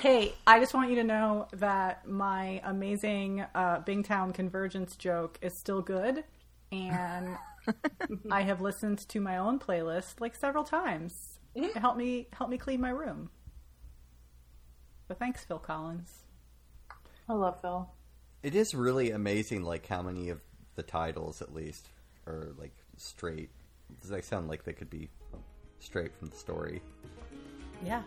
Hey, I just want you to know that my amazing uh, Bingtown convergence joke is still good, and I have listened to my own playlist like several times. It Help me help me clean my room. But thanks, Phil Collins. I love Phil. It is really amazing, like how many of the titles, at least, are like straight. They sound like they could be straight from the story. Yeah.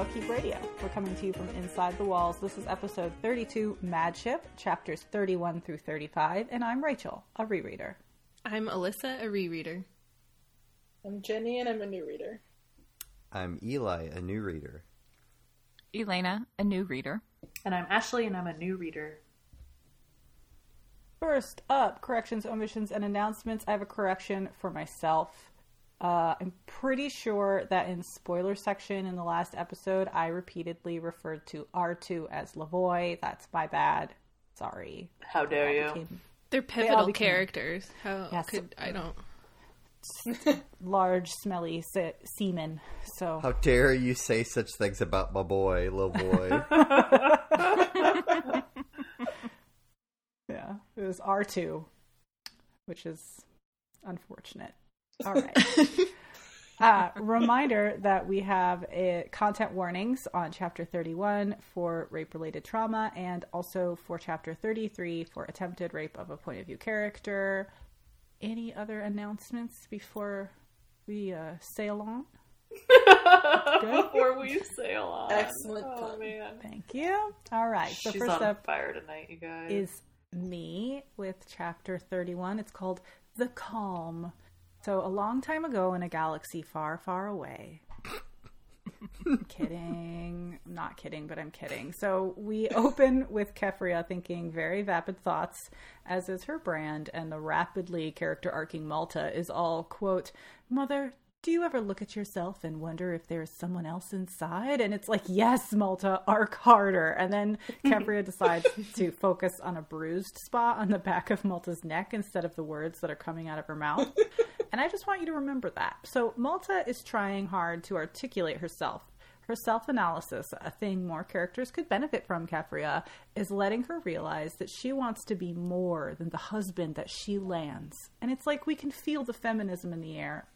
Bookkeep Radio. We're coming to you from inside the walls. This is episode 32, Mad Ship, chapters 31 through 35, and I'm Rachel, a rereader. I'm Alyssa, a rereader. I'm Jenny, and I'm a new reader. I'm Eli, a new reader. Elena, a new reader. And I'm Ashley, and I'm a new reader. First up, corrections, omissions, and announcements. I have a correction for myself. Uh, I'm pretty sure that in spoiler section in the last episode, I repeatedly referred to R2 as Lavoy. That's my bad. Sorry. How dare All you? became They're all pivotal became- characters. How Yes. could I don't? large, smelly se- semen. So How dare you say such things about my boy, little boy? yeah, it was R2, which is unfortunate. All right. Uh, reminder that we have uh content warnings on chapter 31 for rape related trauma and also for chapter 33 for attempted rape of a point of view character. Any other announcements before we uh, sail on? Before we sail on. Excellent Oh, man. Thank you. All right. So, She's first on up fire tonight, you guys. is me with chapter 31. It's called The Calm. So, a long time ago in a galaxy far, far away. Kidding. I'm not kidding, but I'm kidding. So, we open with Kefria thinking very vapid thoughts, as is her brand, and the rapidly character arcing Malta is all, quote, Mother, do you ever look at yourself and wonder if there's someone else inside? And it's like, yes, Malta, arc harder. And then Kefria decides to focus on a bruised spot on the back of Malta's neck instead of the words that are coming out of her mouth. and I just want you to remember that. So Malta is trying hard to articulate herself. Her self analysis, a thing more characters could benefit from, Keffria, is letting her realize that she wants to be more than the husband that she lands. And it's like we can feel the feminism in the air.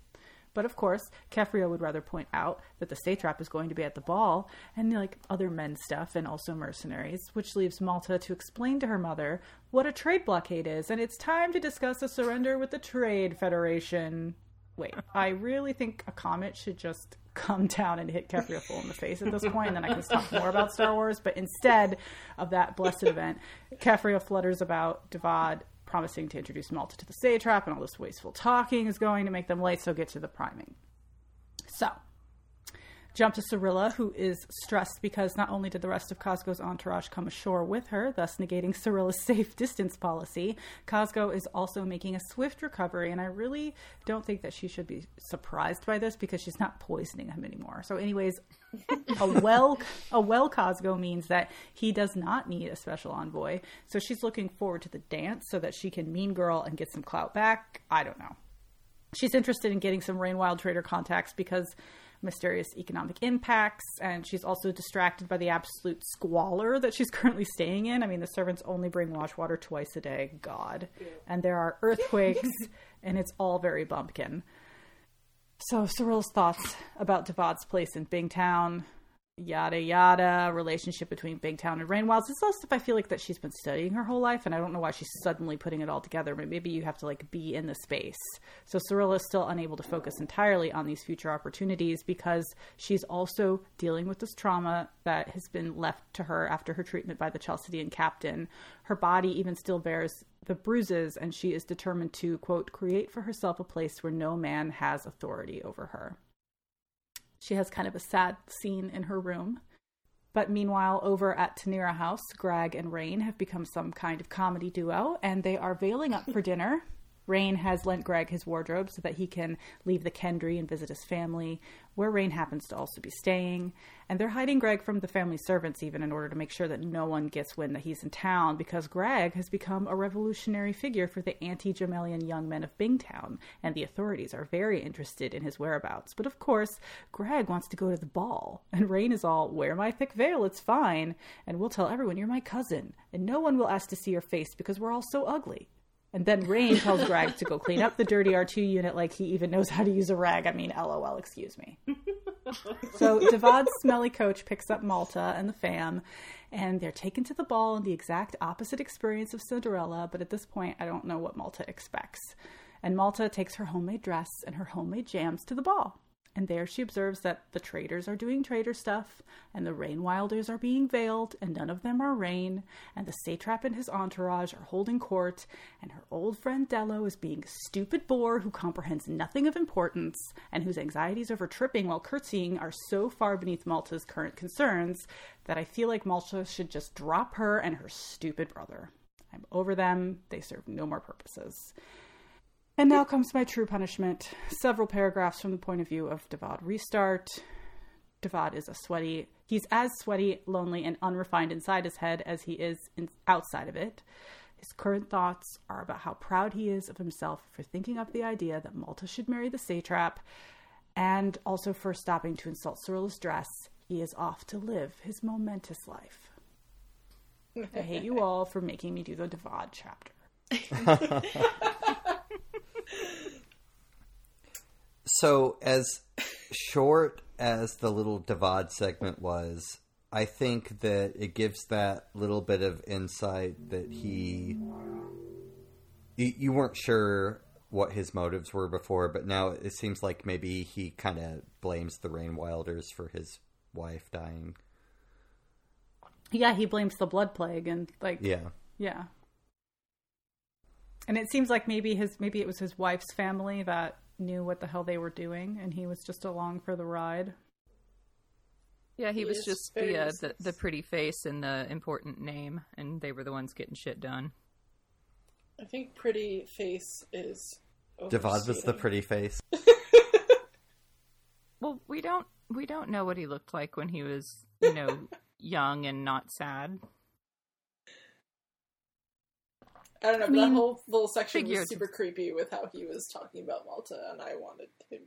But of course, Kefria would rather point out that the satrap is going to be at the ball and like other men's stuff and also mercenaries, which leaves Malta to explain to her mother what a trade blockade is, and it's time to discuss a surrender with the Trade Federation. Wait, I really think a comet should just come down and hit Kefria full in the face at this point, and then I can talk more about Star Wars. But instead of that blessed event, Kefria flutters about Devad promising to introduce Malta to the satrap, and all this wasteful talking is going to make them late, so get to the priming. So, jump to Cyrilla, who is stressed because not only did the rest of Cosgo's entourage come ashore with her, thus negating Cyrilla's safe distance policy, Cosgo is also making a swift recovery, and I really don't think that she should be surprised by this because she's not poisoning him anymore. So, anyways, a well a well Cosgo means that he does not need a special envoy. So she's looking forward to the dance so that she can mean girl and get some clout back. I don't know. She's interested in getting some Rainwild trader contacts because mysterious economic impacts, and she's also distracted by the absolute squalor that she's currently staying in. I mean, the servants only bring wash water twice a day. God. And there are earthquakes, and it's all very bumpkin. So Cyril's thoughts about Devad's place in Bingtown, yada yada, relationship between Bingtown and Rainwilds. It's all stuff I feel like that she's been studying her whole life, and I don't know why she's suddenly putting it all together. But maybe you have to like be in the space. So Cyril is still unable to focus entirely on these future opportunities because she's also dealing with this trauma that has been left to her after her treatment by the Chalcedean captain. Her body even still bears the bruises, and she is determined to, quote, create for herself a place where no man has authority over her. She has kind of a sad scene in her room. But meanwhile, over at Tanira House, Greg and Rain have become some kind of comedy duo, and they are veiling up for dinner. Rain has lent Greg his wardrobe so that he can leave the Kendry and visit his family, where Rain happens to also be staying. And they're hiding Greg from the family servants even in order to make sure that no one gets wind that he's in town because Greg has become a revolutionary figure for the anti-Jamaillian young men of Bingtown, and the authorities are very interested in his whereabouts. But of course, Greg wants to go to the ball, and Rain is all, "Wear my thick veil, it's fine, and we'll tell everyone you're my cousin, and no one will ask to see your face because we're all so ugly." And then Rain tells Greg to go clean up the dirty R2 unit like he even knows how to use a rag. I mean, lol, excuse me. so Devad's smelly coach picks up Malta and the fam, and they're taken to the ball in the exact opposite experience of Cinderella, but at this point, I don't know what Malta expects. And Malta takes her homemade dress and her homemade jams to the ball. And there she observes that the traders are doing trader stuff, and the Rainwilders are being veiled, and none of them are Rain, and the satrap and his entourage are holding court, and her old friend Dello is being a stupid bore who comprehends nothing of importance, and whose anxieties over tripping while curtsying are so far beneath Malta's current concerns that I feel like Malta should just drop her and her stupid brother. I'm over them, they serve no more purposes. And now comes my true punishment. Several paragraphs from the point of view of Devad Restart. Devad is a sweaty, he's as sweaty, lonely, and unrefined inside his head as he is in, outside of it. His current thoughts are about how proud he is of himself for thinking up the idea that Malta should marry the satrap, and also for stopping to insult Cyrilla's dress. He is off to live his momentous life. I hate you all for making me do the Devad chapter. So, as short as the little Devad segment was, I think that it gives that little bit of insight that he. You, you weren't sure what his motives were before, but now it seems like maybe he kind of blames the Rainwilders for his wife dying. Yeah, he blames the blood plague and like Yeah. yeah. And it seems like maybe his maybe it was his wife's family that knew what the hell they were doing and he was just along for the ride. Yeah, he was just the, uh, the the pretty face and the important name, and they were the ones getting shit done. I think pretty face is. Devad was the pretty face. Well, we don't we don't know what he looked like when he was, you know, young and not sad. I don't know, I but mean, that whole little section figures. was super creepy with how he was talking about Malta, and I wanted him.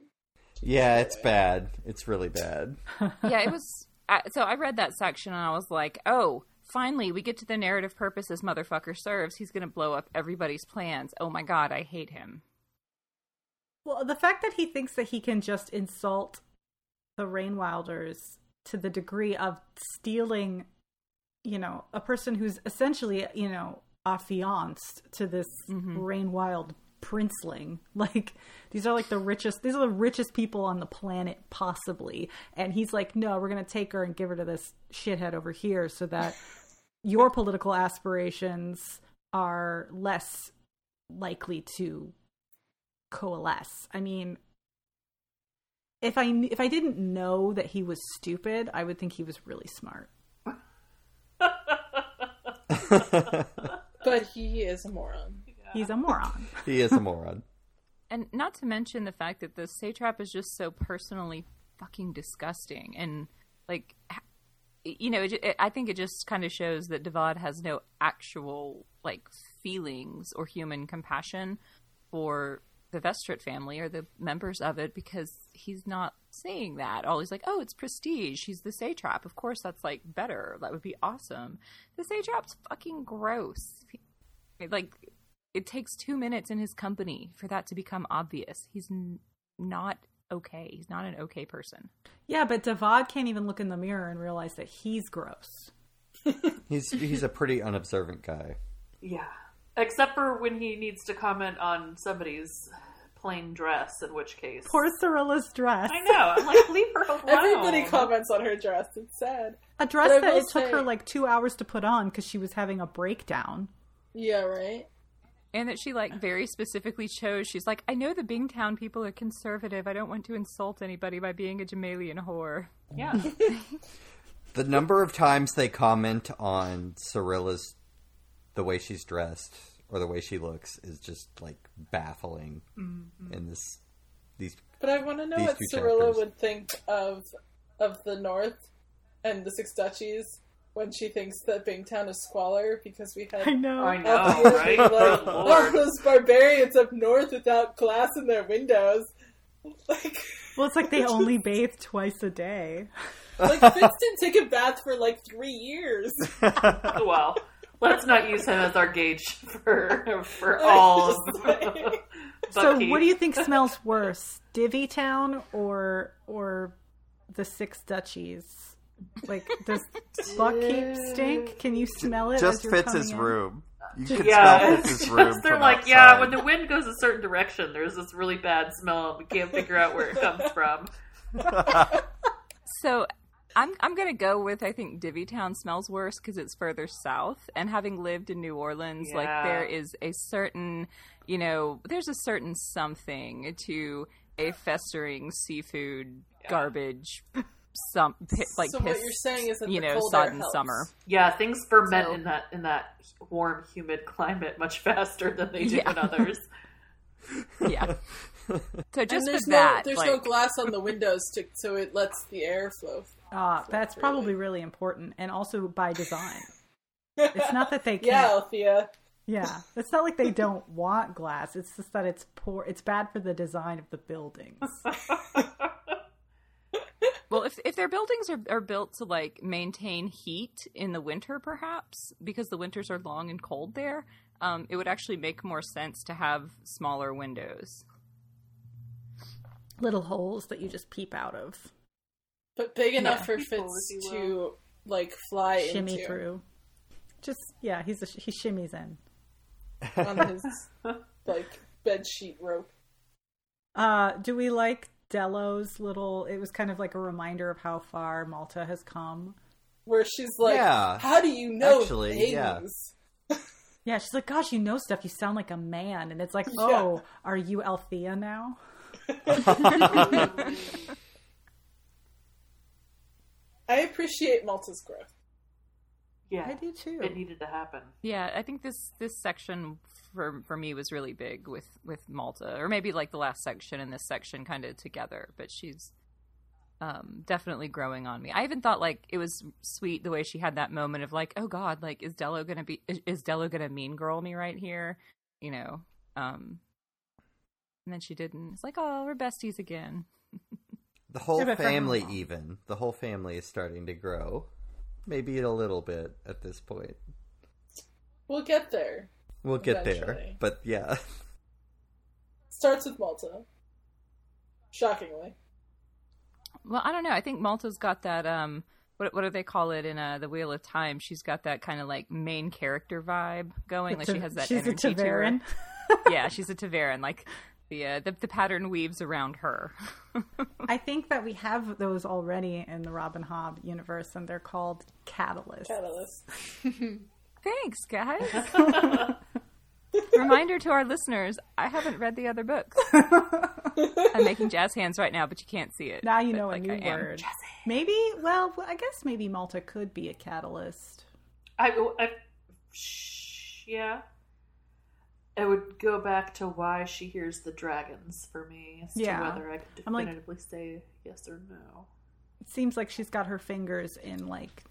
Yeah, it's away. bad. It's really bad. yeah, it was. I, so I read that section and I was like, oh, finally we get to the narrative purpose this motherfucker serves. He's gonna blow up everybody's plans. Oh my god, I hate him. Well, the fact that he thinks that he can just insult the Rainwilders to the degree of stealing, you know, a person who's essentially, you know, affianced to this mm-hmm. rain wild princeling. Like these are like the richest these are the richest people on the planet possibly. And he's like, "No, we're going to take her and give her to this shithead over here so that your political aspirations are less likely to coalesce. I mean, if I if I didn't know that he was stupid, I would think he was really smart. But he is a moron. He's a moron. he is a moron. And not to mention the fact that the satrap is just so personally fucking disgusting. And, like, you know, it, it, I think it just kind of shows that Devad has no actual, like, feelings or human compassion for the Vestrit family or the members of it because he's not saying that. All he's like, oh, it's prestige. He's the satrap. Of course, that's, like, better. That would be awesome. The satrap's fucking gross. Like, it takes two minutes in his company for that to become obvious. He's n- not okay. He's not an okay person. Yeah, but Devad can't even look in the mirror and realize that he's gross. He's he's a pretty unobservant guy. Yeah. Except for when he needs to comment on somebody's plain dress, in which case. Poor Cyrilla's dress. I know. I'm like, leave her alone. Everybody comments on her dress. It's sad. A dress that will it took her like two hours to put on because she was having a breakdown. Yeah, right. And that she like very specifically chose. She's like, I know the Bingtown people are conservative. I don't want to insult anybody by being a Jamaillian whore. Yeah. The number of times they comment on Cyrilla's the way she's dressed or the way she looks is just like baffling mm-hmm. in this these But I want to know what two Cirilla chapters. would think of of the North and the Six Duchies when she thinks that Bingtown is squalor because we had I know. I know, right? like, all those barbarians up north without glass in their windows. Like, Well, it's like they only bathe twice a day. like Fitz didn't take a bath for like three years. Oh, well, let's not use him as our gauge for for all. Just. So, what do you think smells worse, Divvy Town or or the Six Duchies? Like, does Buckkeep stink? Can you smell it? just as fits his in? room. You can Yeah, smell it's Fitz's room. they're from like, yeah, when the wind goes a certain direction, there's this really bad smell. We can't figure out where it comes from. So I'm I'm gonna go with I think Divvytown smells worse because it's further south, and having lived in New Orleans, like there is a certain, you know, there's a certain something to a festering seafood garbage, some pi- like so piss, what you're saying is that you the know sodden summer. Yeah, things ferment So- in that in that warm, humid climate much faster than they do Yeah. in others. Yeah. So just and there's with no that, there's like, no glass on the windows to so it lets the air flow. Ah, that's Really? probably really important, and also by design. It's not that they can't. yeah, Althea. Yeah, it's not like they don't want glass. It's just that it's poor. It's bad for the design of the buildings. Well, if if their buildings are, are built to like maintain heat in the winter, perhaps because the winters are long and cold there, um, it would actually make more sense to have smaller windows. Little holes that you just peep out of, But big enough Yeah. for People, Fitz if you to like fly shimmy into through. Just yeah, he's a, he shimmies in. on his like bed sheet rope. Uh, do we like Delo's little? It was kind of like a reminder of how far Malta has come. Where she's like, Yeah. "How do you know Actually, things?" yeah. Yeah, she's like, "Gosh, you know stuff. You sound like a man." And it's like, Yeah. "Oh, are you Althea now?" I appreciate Malta's growth. Yeah, I do too. it needed to happen. Yeah, I think this this section for for me was really big with with Malta, or maybe like the last section and this section kind of together. But she's um, definitely growing on me. I even thought like it was sweet the way she had that moment of like, oh God, like is Dello gonna be is, is Dello gonna mean girl me right here? You know. Um, and then she didn't. It's like, oh, we're besties again. The whole Yeah, but for how family, even the whole family, is starting to grow. Maybe a little bit at this point. We'll get there. We'll get there, but yeah, Starts with Malta. Shockingly. Well, I don't know. I think Malta's got that. Um, what what do they call it in uh, the Wheel of Time? She's got that kind of like main character vibe going. Like she has that she's energy a to. ta'veren. yeah, she's a ta'veren. Like the, uh, the the pattern weaves around her. I think that we have those already in the Robin Hobb universe, and they're called catalysts. Catalyst. Thanks, guys. Reminder to our listeners: I haven't read the other books. I'm making jazz hands right now, but you can't see it. Now you But, know a like, new I am. word. Maybe, well, I guess maybe Malta could be a catalyst. I, I sh- yeah. I would go back to why she hears the dragons for me as Yeah. to whether I could I'm like- definitively say yes or no. It seems like she's got her fingers in like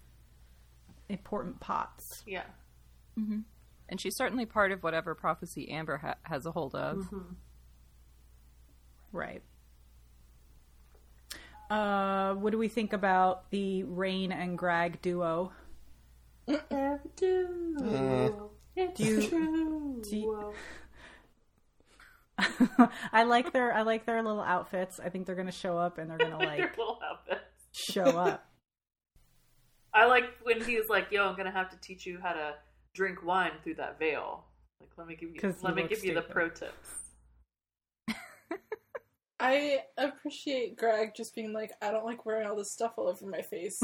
important pots. Yeah. And she's certainly part of whatever prophecy Amber ha- has a hold of. Right. Uh, what do we think about the Rain and Greg duo? Eh. Do you, do you- I like their I like their little outfits. I think they're gonna show up and they're gonna Their like little outfits. show up. I like when he's like, "Yo, I'm gonna have to teach you how to drink wine through that veil." Like, let me give you let me look give you the pro tips. I appreciate Greg just being like, I don't like wearing all this stuff all over my face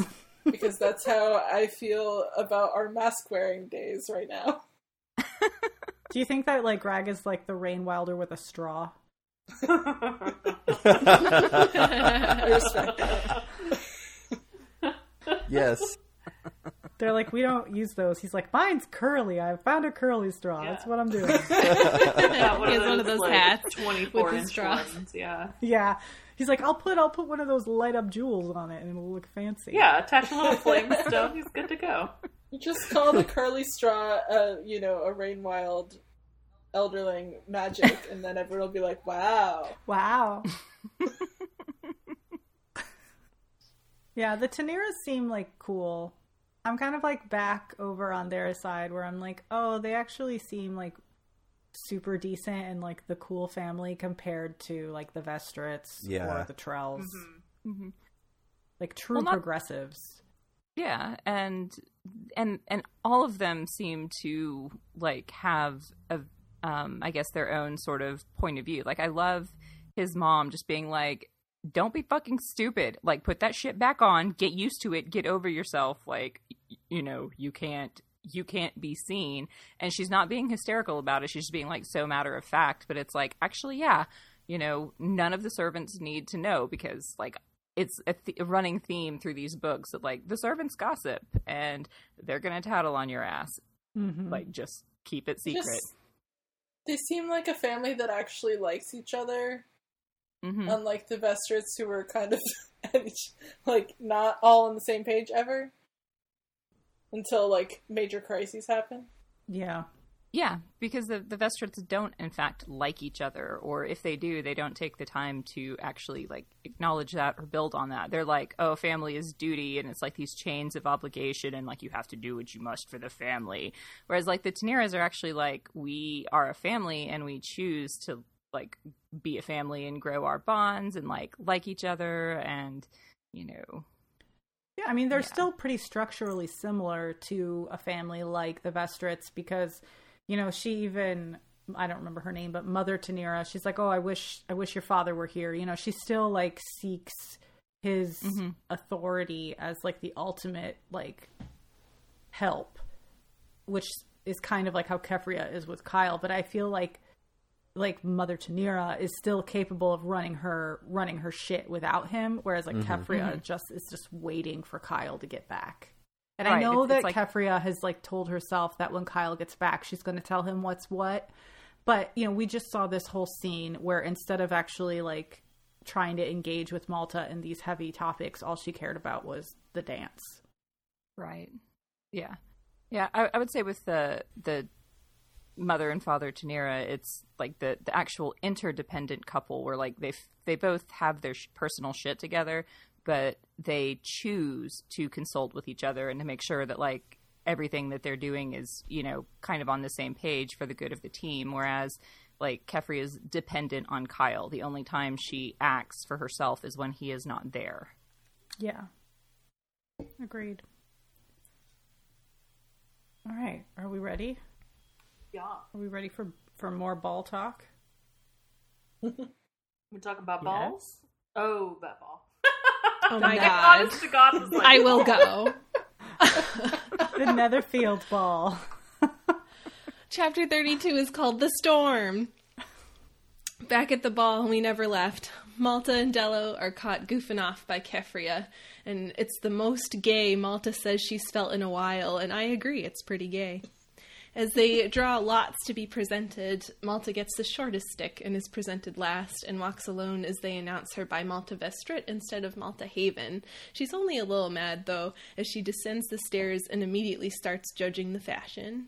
because that's how I feel about our mask wearing days right now. Do you think that like Greg is like the Rain Wilder with a straw? I respect that. yes. They're like, we don't use those. He's like, mine's curly. I found a curly straw. That's what I'm doing. Yeah, one He has one of those like, hats 24 with inch straws. ones. Yeah. yeah. He's like, I'll put I'll put one of those light up jewels on it and it'll look fancy. Yeah, attach a little flame stone. He's good to go. You just call the curly straw, uh, you know, a rain wild elderling magic, and then everyone will be like, "Wow." Wow. yeah, the Taneras seem like cool. I'm kind of like back over on their side where I'm like, oh, they actually seem like super decent and like the cool family compared to like the Vestrits Yeah. or the Trells. Mhm. Like true Well, not- progressives. Yeah, and and and all of them seem to like have a um I guess their own sort of point of view. Like I love his mom just being like don't be fucking stupid. Like put that shit back on, get used to it, get over yourself. Like you know, you can't you can't be seen and she's not being hysterical about it. She's just being like so matter of fact, but it's like actually yeah, you know, none of the servants need to know because like it's a, th- a running theme through these books that like the servants gossip and they're gonna tattle on your ass Mhm. like just keep it secret Just- they seem like a family that actually likes each other, hmm unlike the Vestrits, who were kind of like not all on the same page ever until like major crises happen. yeah. Yeah because the the vestrits don't in fact like each other or if they do they don't take the time to actually like acknowledge that or build on that. They're like oh family is duty and it's like these chains of obligation and like you have to do what you must for the family. Whereas like the Teneras are actually like we are a family and we choose to like be a family and grow our bonds and like like each other and you know. Yeah, I mean, they're Yeah. still pretty structurally similar to a family like the Vestrits because, you know, she even I don't remember her name, but Mother Tanira, she's like, "Oh, I wish I wish your father were here." You know, she still like seeks his Mhm. authority as like the ultimate like help, which is kind of like how Kefria is with Kyle, but I feel like like Mother Tanira is still capable of running her running her shit without him, whereas like Kefria just is just waiting for Kyle to get back. And I know it's- that it's like- Kefria has like told herself that when Kyle gets back, she's going to tell him what's what. But you know, we just saw this whole scene where instead of actually like trying to engage with Malta in these heavy topics, all she cared about was the dance. Right. Yeah. Yeah. I, I would say with the the mother and father Tanira, it's like the the actual interdependent couple where like they they both have their sh- personal shit together, but they choose to consult with each other and to make sure that like everything that they're doing is you know kind of on the same page for the good of the team. Whereas like Kefri is dependent on Kyle. The only time she acts for herself is when he is not there. Yeah. Agreed. All right, are we ready? Yeah. Are we ready for for more ball talk? We talk about Yes. balls? Oh, that ball. Oh my god. honest to God, was like, I will go. The Netherfield ball. Chapter 32 is called The Storm. Back at the ball, we never left. Malta and Dello are caught goofing off by Kefria, and it's the most gay Malta says she's felt in a while, and I agree, it's pretty gay. As they draw lots to be presented, Malta gets the shortest stick and is presented last and walks alone as they announce her by Malta Vestrit instead of Malta Haven. She's only a little mad, though, as she descends the stairs and immediately starts judging the fashion.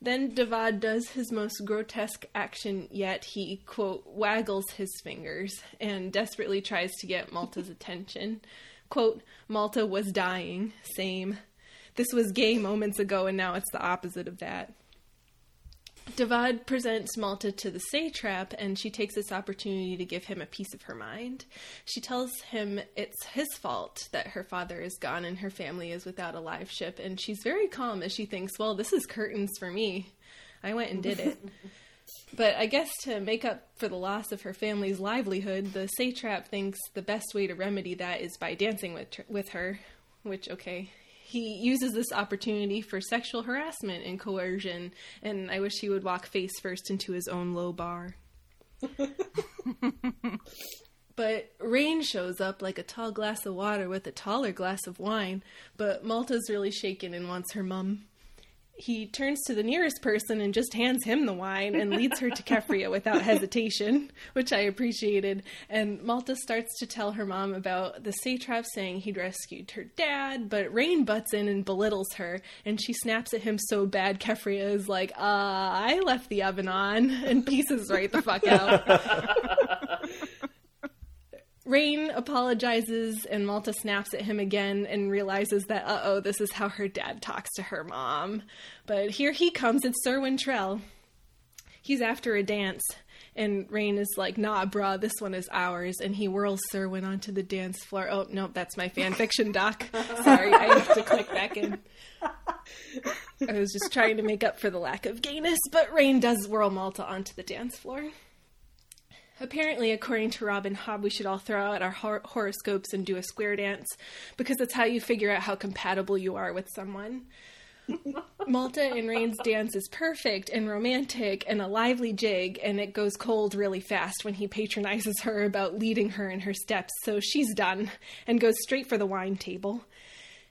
Then Davad does his most grotesque action yet. He, quote, waggles his fingers and desperately tries to get Malta's attention. Quote, Malta was dying. Same. This was gay moments ago, and now it's the opposite of that. Davad presents Malta to the satrap, and she takes this opportunity to give him a piece of her mind. She tells him it's his fault that her father is gone and her family is without a live ship, and she's very calm as she thinks, well, this is curtains for me. I went and did it. But I guess to make up for the loss of her family's livelihood, the satrap thinks the best way to remedy that is by dancing with with her, which okay. He uses this opportunity for sexual harassment and coercion, and I wish he would walk face first into his own low bar. But Rain shows up like a tall glass of water with a taller glass of wine, but Malta's really shaken and wants her mum. He turns to the nearest person and just hands him the wine and leads her to Kefria without hesitation, which I appreciated. And Malta starts to tell her mom about the satrap saying he'd rescued her dad, but Rain butts in and belittles her, and she snaps at him so bad Kefria is like, uh, I left the oven on, and pieces right the fuck out. Rain apologizes and Malta snaps at him again and realizes that, uh oh, this is how her dad talks to her mom. But here he comes, it's Sir Wintrell. He's after a dance, and Rain is like, nah, bruh, this one is ours. And he whirls Cerwin onto the dance floor. Oh, no, that's my fan fiction doc. Sorry, I have to click back in. I was just trying to make up for the lack of gayness, but Rain does whirl Malta onto the dance floor. Apparently, according to Robin Hobb, we should all throw out our hor- horoscopes and do a square dance because that's how you figure out how compatible you are with someone. Malta and Rain's dance is perfect and romantic and a lively jig, and it goes cold really fast when he patronizes her about leading her in her steps, so she's done and goes straight for the wine table.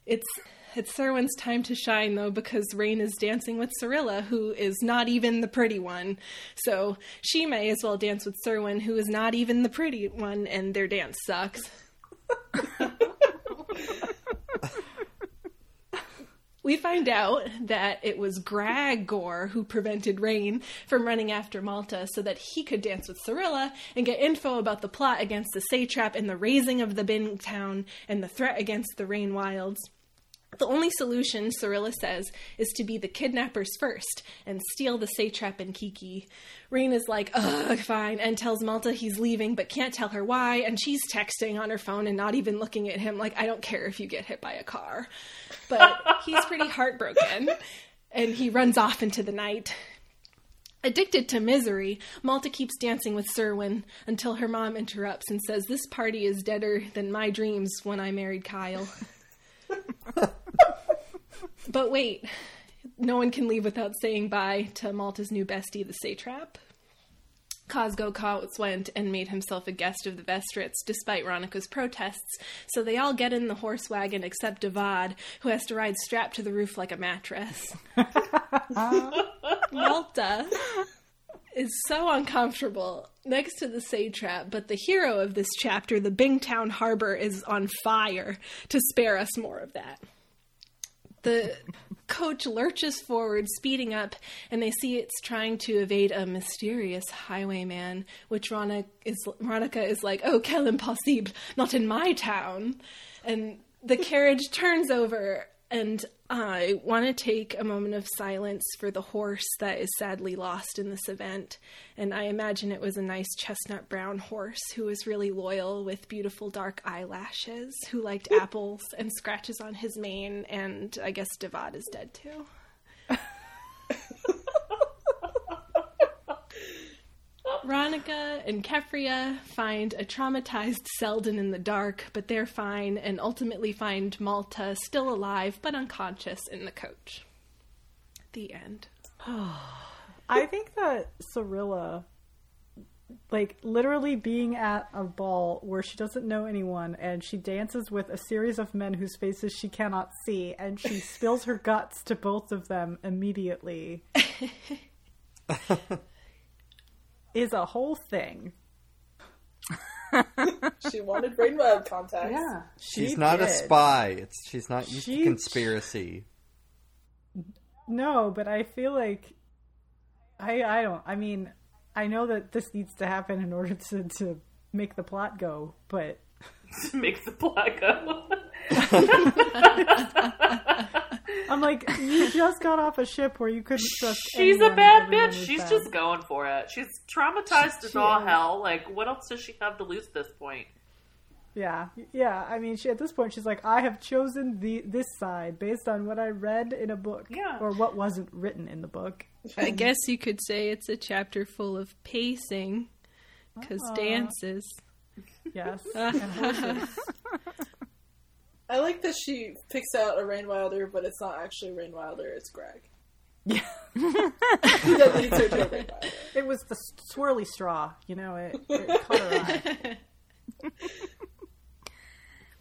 It's it's Cerwin's time to shine, though, because Rain is dancing with Cyrilla, who is not even the pretty one. So she may as well dance with Serwin, who is not even the pretty one, and their dance sucks. we find out that it was Gragor who prevented Rain from running after Malta so that he could dance with Cyrilla and get info about the plot against the satrap and the raising of the Bingtown and the threat against the Rain Wilds. The only solution, Cyrilla says, is to be the kidnappers first and steal the satrap and Kekki. Rain is like, ugh, fine, and tells Malta he's leaving but can't tell her why, and she's texting on her phone and not even looking at him like, I don't care if you get hit by a car. But he's pretty heartbroken, and he runs off into the night. Addicted to misery, Malta keeps dancing with Cerwin until her mom interrupts and says, This party is deader than my dreams when I married Kyle. but wait, no one can leave without saying bye to Malta's new bestie, the satrap. Cosgo Kautz went and made himself a guest of the Vestrits despite Ronica's protests, so they all get in the horse wagon except Davad, who has to ride strapped to the roof like a mattress. Malta is so uncomfortable next to the satrap, but the hero of this chapter, the Bingtown Harbor, is on fire to spare us more of that. The coach lurches forward, speeding up, and they see it's trying to evade a mysterious highwayman, which Ronica is, Ronica is like, oh, quel impossible, not in my town. And the carriage turns over, and I want to take a moment of silence for the horse that is sadly lost in this event. And I imagine it was a nice chestnut brown horse who was really loyal with beautiful dark eyelashes, who liked apples and scratches on his mane. And I guess Devad is dead too. Ronica and Kefria find a traumatized Selden in the dark, but they're fine, and ultimately find Malta still alive but unconscious in the coach. The end. I think that Cyrilla, like literally being at a ball where she doesn't know anyone and she dances with a series of men whose faces she cannot see and she spills her guts to both of them immediately is a whole thing. She wanted Rain Wild contact. Yeah. She's she not a spy. It's she's not used She- to conspiracy. No, but I feel like I I don't I mean I know that this needs to happen in order to to make the plot go, but to make the plot go. I'm like you just got off a ship where you couldn't trust She's a bad bitch. She's bad. just going for it. She's traumatized as She all is. hell. Like, what else does she have to lose at this point? Yeah, yeah. I mean, she at this point she's like, I have chosen the this side based on what I read in a book, Yeah. or what wasn't written in the book. I guess you could say it's a chapter full of pacing, because dances. Yes, and horses. I like that she picks out a Rain Wilder, but it's not actually Rain Wilder, it's Greg. Yeah, that leads her to a Rain Wilder. it was the swirly straw. You know, it, it caught her eye.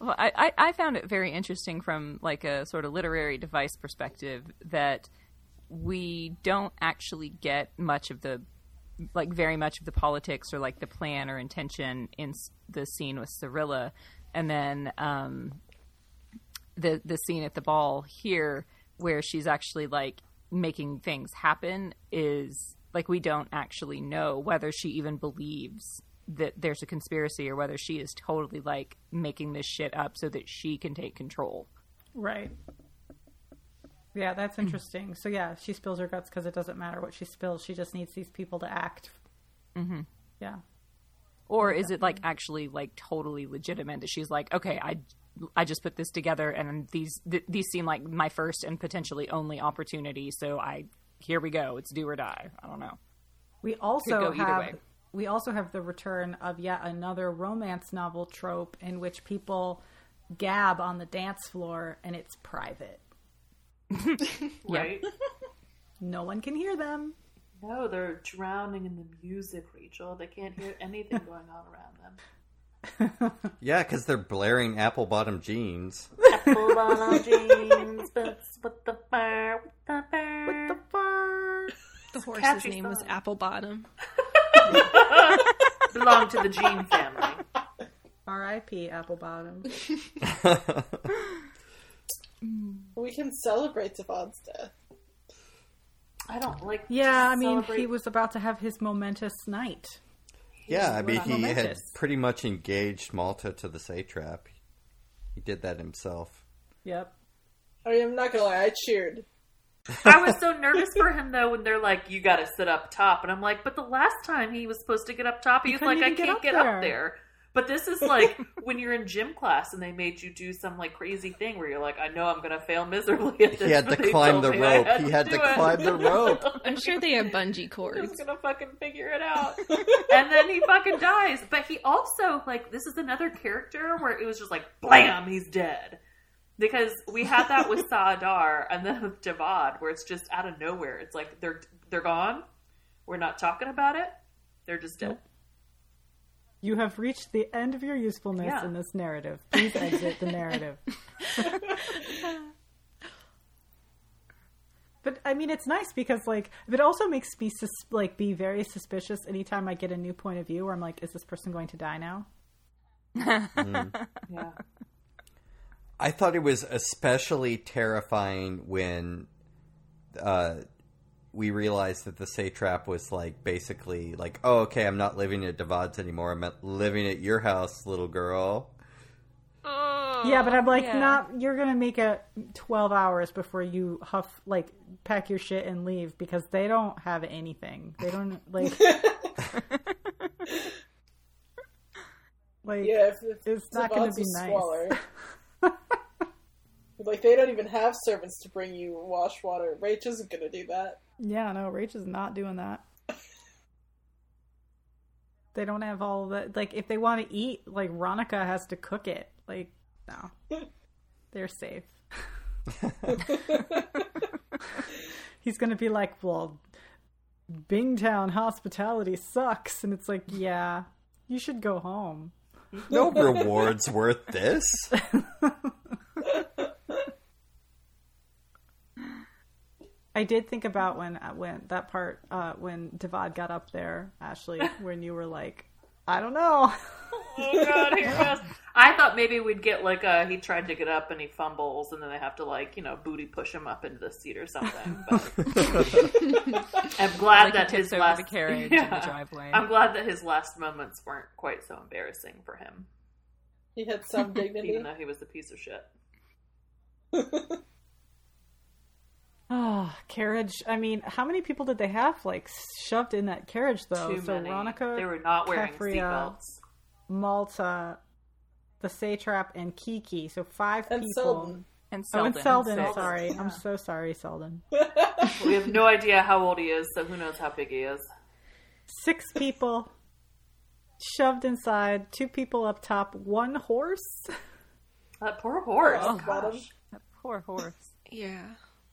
Well, I, I, I found it very interesting from like a sort of literary device perspective that we don't actually get much of the like very much of the politics or like the plan or intention in the scene with Cyrilla, and then um, the the scene at the ball here where she's actually like making things happen is like we don't actually know whether she even believes that there's a conspiracy or whether she is totally like making this shit up so that she can take control. Right. Yeah, that's interesting. So yeah, she spills her guts because it doesn't matter what she spills. She just needs these people to act. Mm-hmm. Yeah. Or is it like actually like totally legitimate that she's like, okay, I I just put this together and these th- these seem like my first and potentially only opportunity, so I here we go. It's do or die. I don't know. We Could also go have way. we also have the return of yet another romance novel trope in which people gab on the dance floor and it's private. Right? No one can hear them. No, they're drowning in the music, Rachel. They can't hear anything going on around them. Yeah, because they're blaring apple bottom jeans. Apple bottom jeans, boots with the fur, with the fur. with The fur. The horse's catchy name was. Apple Bottom. Belong to the Jean family. R.I.P. Apple Bottom. We can celebrate Devon's death. I don't like. Yeah, to I mean, celebrate- he was about to have his momentous night. Yeah, I mean, not he had pretty much engaged Malta to the satrap. He did that himself. Yep. I mean, I'm not gonna lie, I cheered. I was so nervous for him though when they're like, "You got to sit up top," and I'm like, "But the last time he was supposed to get up top, he, was couldn't like, I get can't up get there." up there." But this is like when you're in gym class and they made you do some like crazy thing where you're like, "I know I'm gonna fail miserably at this." He had to climb the rope. had He had to do it." climb the rope. I'm sure they have bungee cords. was cords. gonna fucking figure it out, and then he fucking dies. But he also like this is another character where it was just like, blam, he's dead. Because we had that with Sa'Adar, and then with Javad, where it's just out of nowhere. It's like they're they're gone. We're not talking about it. They're just dead. You have reached the end of your usefulness Yeah. in this narrative. Please exit the narrative. but I mean, it's nice because like it also makes me sus- like be very suspicious anytime I get a new point of view where I'm like, is this person going to die now? Yeah. I thought it was especially terrifying when uh, we realized that the satrap was like basically like, oh, okay, I'm not living at Devad's anymore. I'm living at your house, little girl. Oh, yeah, but I'm like, yeah. not. You're gonna make it 12 hours before you huff like pack your shit and leave because they don't have anything. They don't like. like Yeah, if, if It's not gonna be a nice. squalor. like they don't even have servants to bring you wash water. Rach isn't gonna do that. Yeah, no, Rach is not doing that. they don't have all that. Like, if they want to eat, like, Ronica has to cook it. Like, no. They're safe. He's going to be like, well, Bingtown hospitality sucks. And it's like, yeah, you should go home. No rewards worth this. I did think about when uh, when that part uh, when Devad got up there, Ashley, when you were like, I don't know. Oh god, here goes. I thought maybe we'd get like a he tried to get up and he fumbles, and then they have to like you know booty push him up into the seat or something. But I'm glad Like that his last the carriage in the driveway. I'm glad that his last moments weren't quite so embarrassing for him, He had some dignity. even though he was a piece of shit. Oh, carriage. I mean, how many people did they have like shoved in that carriage though? Too so many. Veronica, they were not wearing Kefria, uh, seatbelts. Malta, the satrap, and Kekki. So five and people. Selden. and Oh, and Selden. Selden, Sorry, yeah. I'm so sorry, Selden. We have no idea how old he is, so who knows how big he is. Six people shoved inside. Two people up top. One horse. That poor horse. Oh, gosh. That poor horse. Yeah.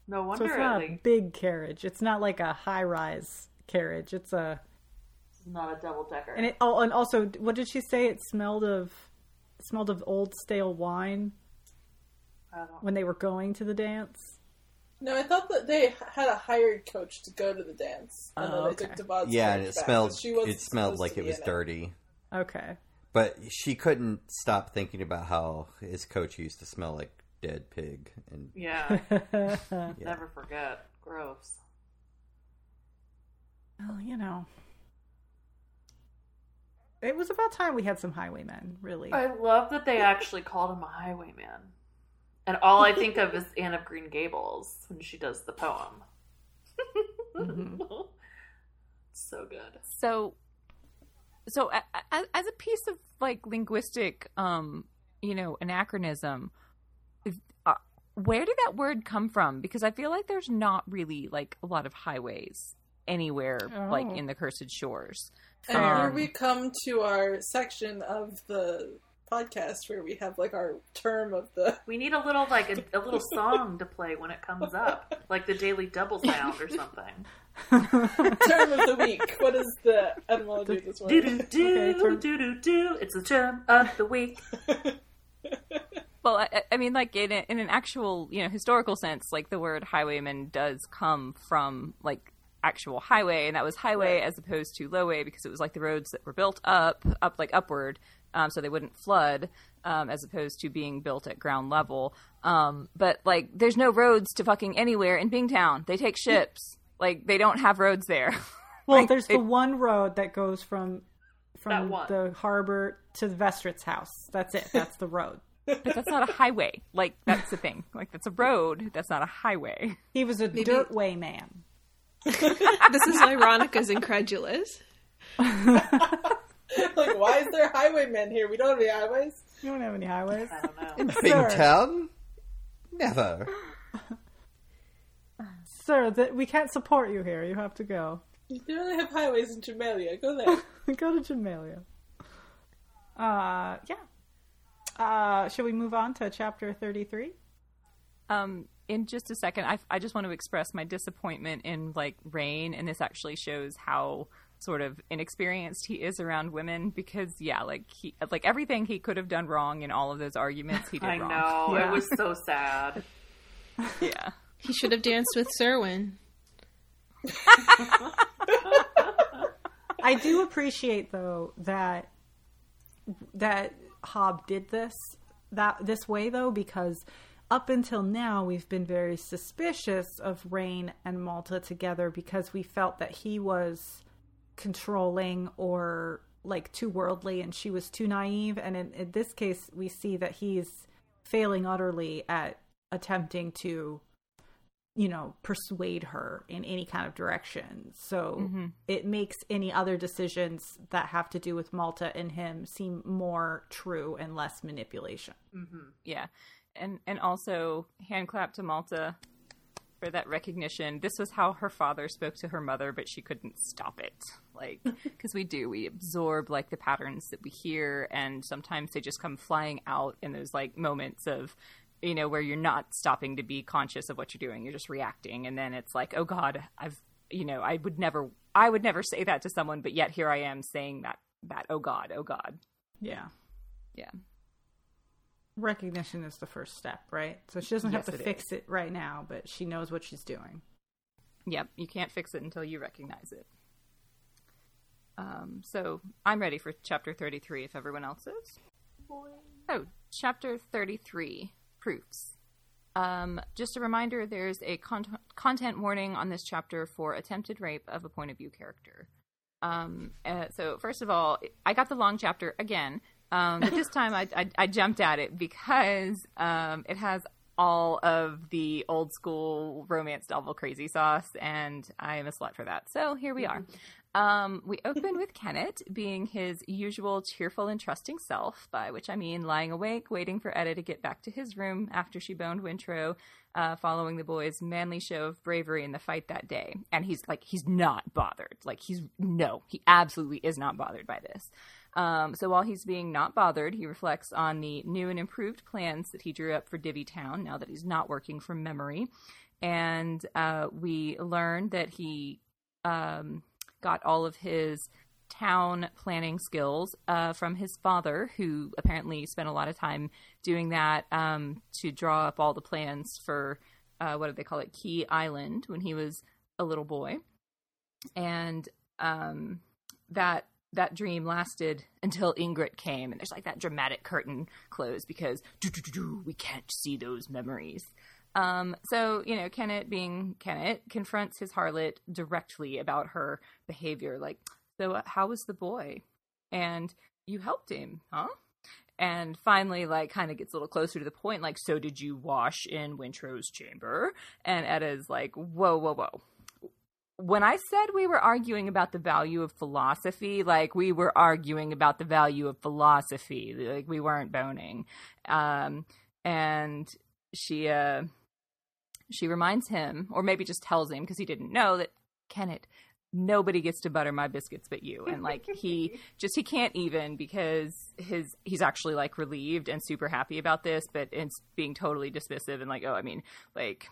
No So wonder it's it not a big carriage. It's not like a high rise carriage. It's a It's not a double decker. And it oh, and also, what did she say? It smelled of it smelled of old stale wine I don't when they were going to the dance. No, I thought that they had a hired coach to go to the dance, and Oh, then they okay. took Devon's Yeah, and it back, smelled. she wasn't It smelled like it was in dirty. Okay. But she couldn't stop thinking about how his coach used to smell like dead pig, and yeah, never forget. Gross. Well, you know, it was about time we had some highwaymen. Really. I love that they actually called him a highwayman. And all I think of is Anne of Green Gables when she does the poem. so good. So, so a, a, as a piece of like linguistic, um, you know, anachronism, if, uh, where did that word come from? Because I feel like there's not really like a lot of highways anywhere, like Oh. in the Cursed Shores. And here Um, we come to our section of the podcast where we have like our term of the We need a little like a, a little song to play when it comes up, like the Daily Double Sound or something. term of the week. What is the etymology of this word? Do do do Okay, do do do. It's the term of the week. Well, I, I mean, like in, a, in an actual, you know, historical sense, like the word highwayman does come from like actual highway, and that was highway as opposed to lowway because it was like the roads that were built up, up like upward, um, so they wouldn't flood, um, as opposed to being built at ground level. Um, but like, there's no roads to fucking anywhere in Bingtown. They take ships. Like, they don't have roads there. well, Like, there's it- the one road that goes from from the harbor to the Vestrit's house. That's it. That's the road. But that's not a highway. Like, that's the thing. Like, that's a road. That's not a highway. He was a dirtway man. This is why Ronica's incredulous. like, why is there highwaymen here? We don't have any highways. You don't have any highways. I don't know. Sir, Bingtown, never. sir, that we can't support you here. You have to go. They only have highways in Jamaillia. Go there. go to Jamaillia. Uh, yeah. Uh, should we move on to chapter thirty-three? Um, in just a second, I, I just want to express my disappointment in like Reyn, and this actually shows how sort of inexperienced he is around women. Because yeah, like he like everything he could have done wrong in all of those arguments, he did I wrong. know. Yeah. It was so sad. Yeah, He should have danced with Cerwin I do appreciate though that that Hob did this that this way though because up until now we've been very suspicious of Reyn and Malta together because we felt that he was controlling or like too worldly and she was too naive. And in, in this case we see that he's failing utterly at attempting to you know persuade her in any kind of direction. So mm-hmm. it makes any other decisions that have to do with malta and him seem more true and less manipulation. Mm-hmm. Yeah, and and also hand clap to Malta for that recognition. This was how her father spoke to her mother, but she couldn't stop it. Like, because we do, we absorb like the patterns that we hear, and sometimes they just come flying out in those like moments of, you know, where you're not stopping to be conscious of what you're doing. You're just reacting, and then it's like, oh God, I've, you know, I would never, I would never say that to someone, but yet here I am saying that, that, oh God, oh God, yeah yeah. recognition is the first step right so she doesn't Yes, have to it fix is. it right now but she knows what she's doing Yep, you can't fix it until you recognize it. Um, so I'm ready for chapter 33 if everyone else is. Oh, chapter 33 proofs. Um, just a reminder there's a con- content warning on this chapter for attempted rape of a point of view character. Um, uh, so, first of all, I got the long chapter again, um, but this time I, I, I jumped at it because um, it has all of the old school romance novel crazy sauce, and I am a slut for that. So, here we are. Um, we open with Kennit being his usual cheerful and trusting self, by which I mean lying awake, waiting for Etta to get back to his room after she boned Wintrow, uh, following the boys' manly show of bravery in the fight that day. And he's like, he's not bothered. Like, he's no, he absolutely is not bothered by this. Um, so while he's being not bothered, he reflects on the new and improved plans that he drew up for Divvytown now that he's not working from memory. And uh, we learn that he um, got all of his town planning skills uh, from his father, who apparently spent a lot of time doing that um, to draw up all the plans for uh, what do they call it, Key Island, when he was a little boy, and um, that that dream lasted until Igrot came, and there's like that dramatic curtain close because we can't see those memories. Um, so you know, Kennit, being Kennit, confronts his harlot directly about her behavior. Like, so uh, how was the boy? And you helped him, huh? And finally, like, kind of gets a little closer to the point. Like, so did you wash in Wintrow's chamber? And Etta's like, whoa, whoa, whoa when I said we were arguing about the value of philosophy, like we were arguing about the value of philosophy, like we weren't boning. Um, and she, uh, she reminds him, or maybe just tells him because he didn't know that Kennit, nobody gets to butter my biscuits but you. And like he just he can't even because his he's actually like relieved and super happy about this, but it's being totally dismissive and like, oh, I mean, like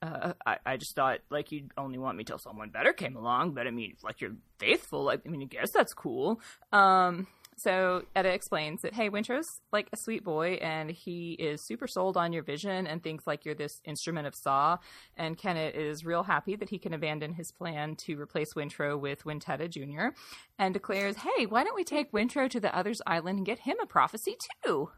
uh, I, I just thought like you'd only want me till someone better came along, but I mean, like you're faithful. Like, I mean, I guess that's cool. Um, so Etta explains that hey, Wintrow's like a sweet boy, and he is super sold on your vision and thinks like you're this instrument of Sa. And Kennit is real happy that he can abandon his plan to replace Wintrow with Wintetta Jr. and declares, hey, why don't we take Wintrow to the other's island and get him a prophecy too?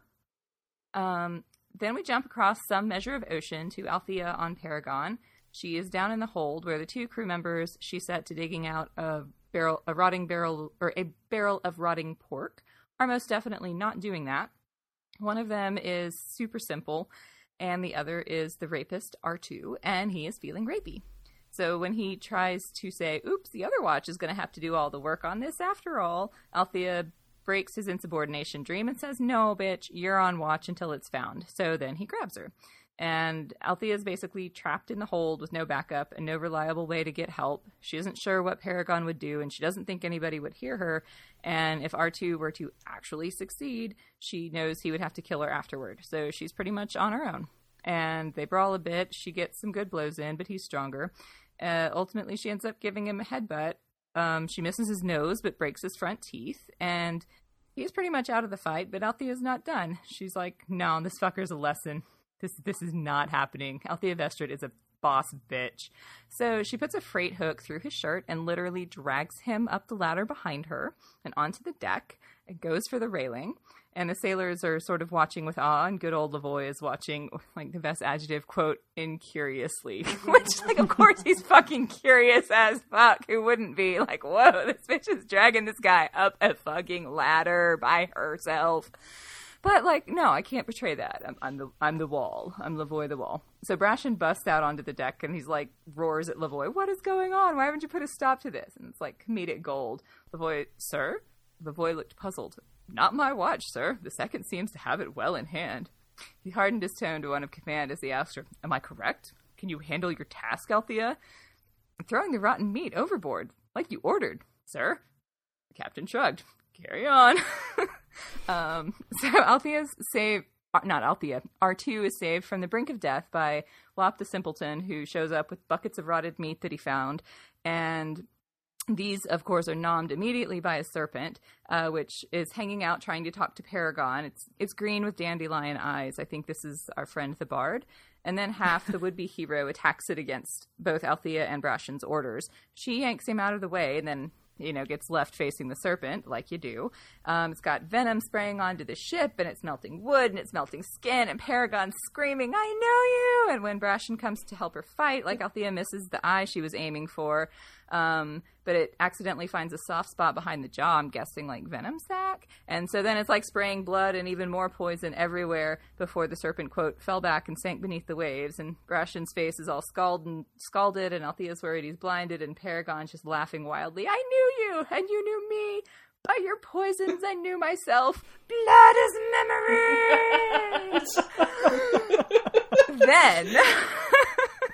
Um, then we jump across some measure of ocean to Althea on Paragon. She is down in the hold where the two crew members she set to digging out a barrel, a rotting barrel, or a barrel of rotting pork, are most definitely not doing that. One of them is super simple, and the other is the rapist Artu, and he is feeling rapey. So when he tries to say, "Oops, the other watch is going to have to do all the work on this after all," Althea breaks his insubordination dream and says, No, bitch, you're on watch until it's found. So then he grabs her. And Althea is basically trapped in the hold with no backup and no reliable way to get help. She isn't sure what Paragon would do, and she doesn't think anybody would hear her. And if Artu were to actually succeed, she knows he would have to kill her afterward. So she's pretty much on her own. And they brawl a bit. She gets some good blows in, but he's stronger. Uh, ultimately, she ends up giving him a headbutt, um, she misses his nose but breaks his front teeth, and he's pretty much out of the fight. But Althea's not done. She's like, "No, this fucker's a lesson. This this is not happening." Althea Vestrit is a boss bitch. So she puts a freight hook through his shirt and literally drags him up the ladder behind her and onto the deck and goes for the railing and the sailors are sort of watching with awe, and good old Lavoy is watching, like the best adjective quote, incuriously. Which, like, of course, he's fucking curious as fuck. Who wouldn't be? Like, whoa, this bitch is dragging this guy up a fucking ladder by herself. But like, no, I can't portray that. I'm, I'm the I'm the wall. I'm Lavoy the wall. So Brashen busts out onto the deck and he's like roars at Lavoy, "What is going on? Why haven't you put a stop to this?" And it's like comedic gold. Lavoy, sir. Lavoy looked puzzled. Not my watch, sir. The second seems to have it well in hand. He hardened his tone to one of command as he asked her, Am I correct? Can you handle your task, Althea? Throwing the rotten meat overboard, like you ordered, sir. The captain shrugged. Carry on. um, so Althea's saved, uh, not Althea, Artu is saved from the brink of death by Lop the Simpleton, who shows up with buckets of rotted meat that he found, and these, of course, are nommed immediately by a serpent, uh, which is hanging out trying to talk to Paragon. It's it's green with dandelion eyes. I think this is our friend the bard. And then Haff the would be hero attacks it against both Althea and Brashen's orders. She yanks him out of the way and then you know, gets left facing the serpent, like you do. Um, it's got venom spraying onto the ship, and it's melting wood, and it's melting skin, and Paragon screaming, I know you! And when Brashen comes to help her fight, like Althea misses the eye she was aiming for, um, but it accidentally finds a soft spot behind the jaw. I'm guessing like venom sac, and so then it's like spraying blood and even more poison everywhere before the serpent quote fell back and sank beneath the waves. And Brashen's face is all scalded and scalded, and Althea's worried he's blinded, and Paragon's just laughing wildly. I knew you, and you knew me. By your poisons, I knew myself. Blood is memory. then.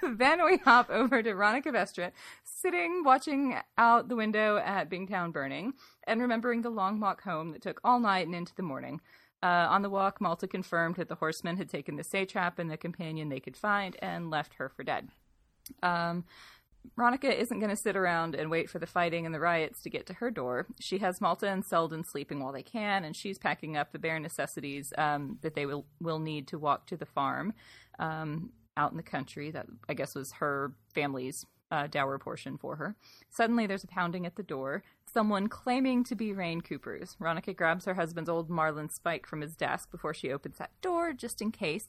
then we hop over to Ronica Vestrit, sitting watching out the window at Bingtown burning, and remembering the long walk home that took all night and into the morning. Uh, on the walk, Malta confirmed that the horsemen had taken the satrap and the companion they could find and left her for dead. Um, Ronica isn't going to sit around and wait for the fighting and the riots to get to her door. She has Malta and Selden sleeping while they can, and she's packing up the bare necessities um, that they will, will need to walk to the farm um, out in the country. That, I guess, was her family's uh, dower portion for her. Suddenly, there's a pounding at the door. Someone claiming to be Reyn Khuprus. Ronica grabs her husband's old Marlin spike from his desk before she opens that door, just in case.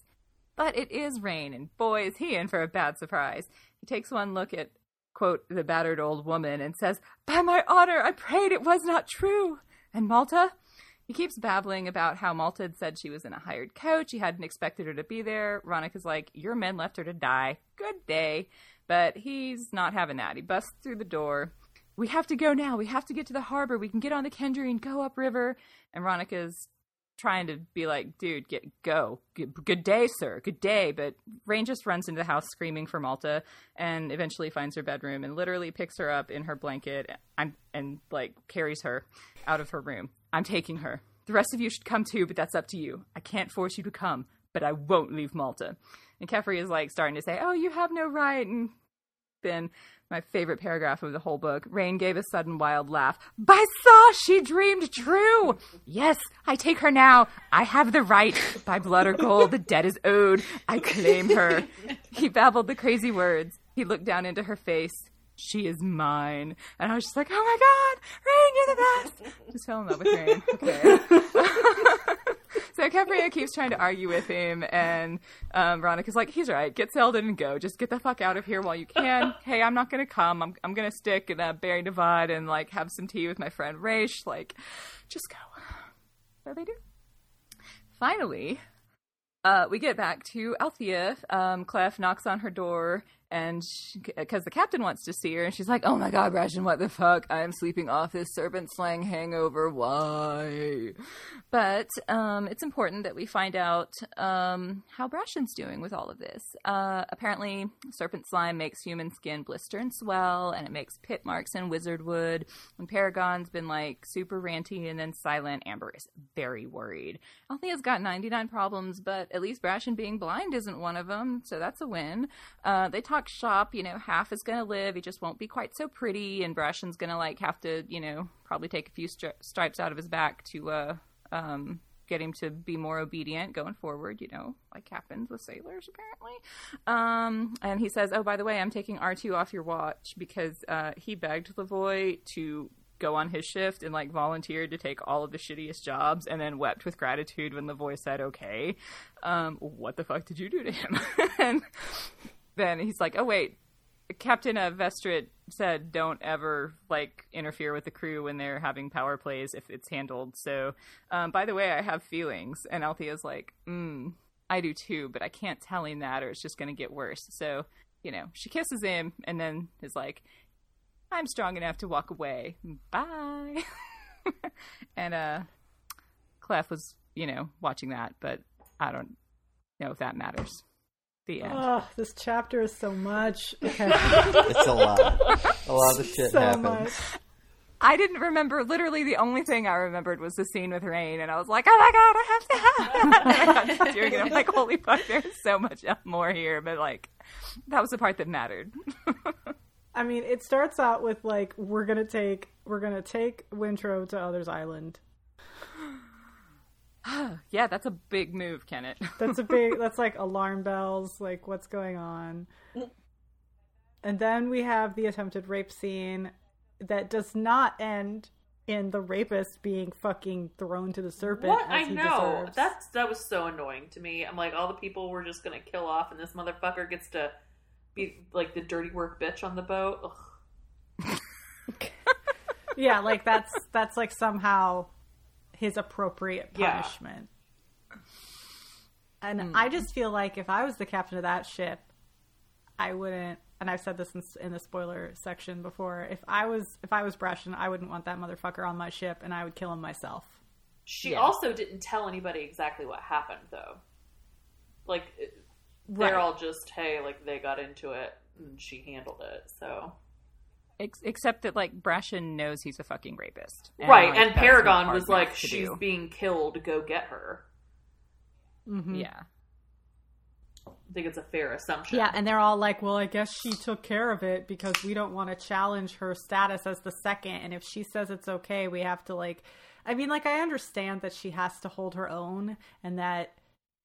But it is Reyn, and boy, is he in for a bad surprise. He takes one look at, quote, the battered old woman and says, By my honor, I prayed it was not true. And Malta? He keeps babbling about how Malta had said she was in a hired coach. He hadn't expected her to be there. Ronica's like, Your men left her to die. Good day. But he's not having that. He busts through the door. We have to go now. We have to get to the harbor. We can get on the Kendry and go upriver. And Ronica's trying to be like, dude, get go. Good, good day, sir. Good day. But Reyn just runs into the house screaming for Malta and eventually finds her bedroom and literally picks her up in her blanket and, and like carries her out of her room. I'm taking her. The rest of you should come too, but that's up to you. I can't force you to come, but I won't leave Malta. And Keffria is like starting to say, "Oh, you have no right." And then my favorite paragraph of the whole book. Reyn gave a sudden wild laugh. By Sa she dreamed true. Yes, I take her now. I have the right. By blood or gold, the debt is owed. I claim her. He babbled the crazy words. He looked down into her face. She is mine. And I was just like, oh my God, Reyn, you're the best. Just fell in love with Reyn. Okay. so Keffria keeps trying to argue with him, and um, Veronica's like, he's right. Get Selden and go. Just get the fuck out of here while you can. hey, I'm not going to come. I'm, I'm going to stick in a bury Davad and, like, have some tea with my friend Rache. Like, just go. So they do. Finally, uh, we get back to Althea. Um, Clef knocks on her door, and because the captain wants to see her, and she's like, "Oh my god, Brashen, what the fuck? I am sleeping off this serpent slang hangover. Why?" But um, it's important that we find out um, how Brashen's doing with all of this. Uh, apparently, serpent slime makes human skin blister and swell, and it makes pit marks in wizard wood. When Paragon's been like super ranty and then silent, Amber is very worried. Althea's got 99 problems, but at least Brashen being blind isn't one of them, so that's a win. Uh, they talk shop, you know, Haff is going to live. He just won't be quite so pretty, and Brashen's going to like have to, you know, probably take a few stri- stripes out of his back to uh, um, get him to be more obedient going forward, you know, like happens with sailors apparently. Um, and he says, "Oh, by the way, I'm taking Artu off your watch because uh, he begged Lavoy to go on his shift and like volunteered to take all of the shittiest jobs and then wept with gratitude when Lavoy said okay. Um, what the fuck did you do to him? and then he's like, "Oh wait, Captain uh, Vestrit said don't ever like interfere with the crew when they're having power plays if it's handled. So, um, by the way, I have feelings." And Althea's like, mm, "I do too, but I can't tell him that, or it's just going to get worse." So, you know, she kisses him and then is like, "I'm strong enough to walk away. Bye." and uh, Clef was, you know, watching that, but I don't know if that matters. The end. Oh, this chapter is so much. Okay. It's a lot. A lot of shit so happens. much. I didn't remember. Literally, the only thing I remembered was the scene with Reyn, and I was like, "Oh my god, I have to!" and that!" doing it. I'm like, "Holy fuck, there's so much more here." But like, that was the part that mattered. I mean, it starts out with like we're gonna take we're gonna take Wintrow to Others Island. yeah, that's a big move, Kennit. That's a big. that's like alarm bells. Like what's going on? And then we have the attempted rape scene that does not end in the rapist being fucking thrown to the serpent. What as I he know deserves. that's that was so annoying to me. I'm like, all the people were just gonna kill off, and this motherfucker gets to be like the dirty work bitch on the boat. Ugh. yeah, like that's that's like somehow his appropriate Yeah. punishment. And hmm. I just feel like if I was the captain of that ship, I wouldn't. And I've said this in, in the spoiler section before. If I was if I was Brashen, I wouldn't want that motherfucker on my ship, and I would kill him myself. She Yeah. also didn't tell anybody exactly what happened, though. Like they're all just, hey, like they got into it and she handled it. So Ex- except that like Brashen knows he's a fucking rapist, right, like, and Paragon was like, she's do. being killed. Go get her. Mm-hmm. yeah. I think it's a fair assumption. Yeah, and they're all like, "Well, I guess she took care of it because we don't want to challenge her status as the second. And if she says it's okay, we have to like." I mean, like I understand that she has to hold her own, and that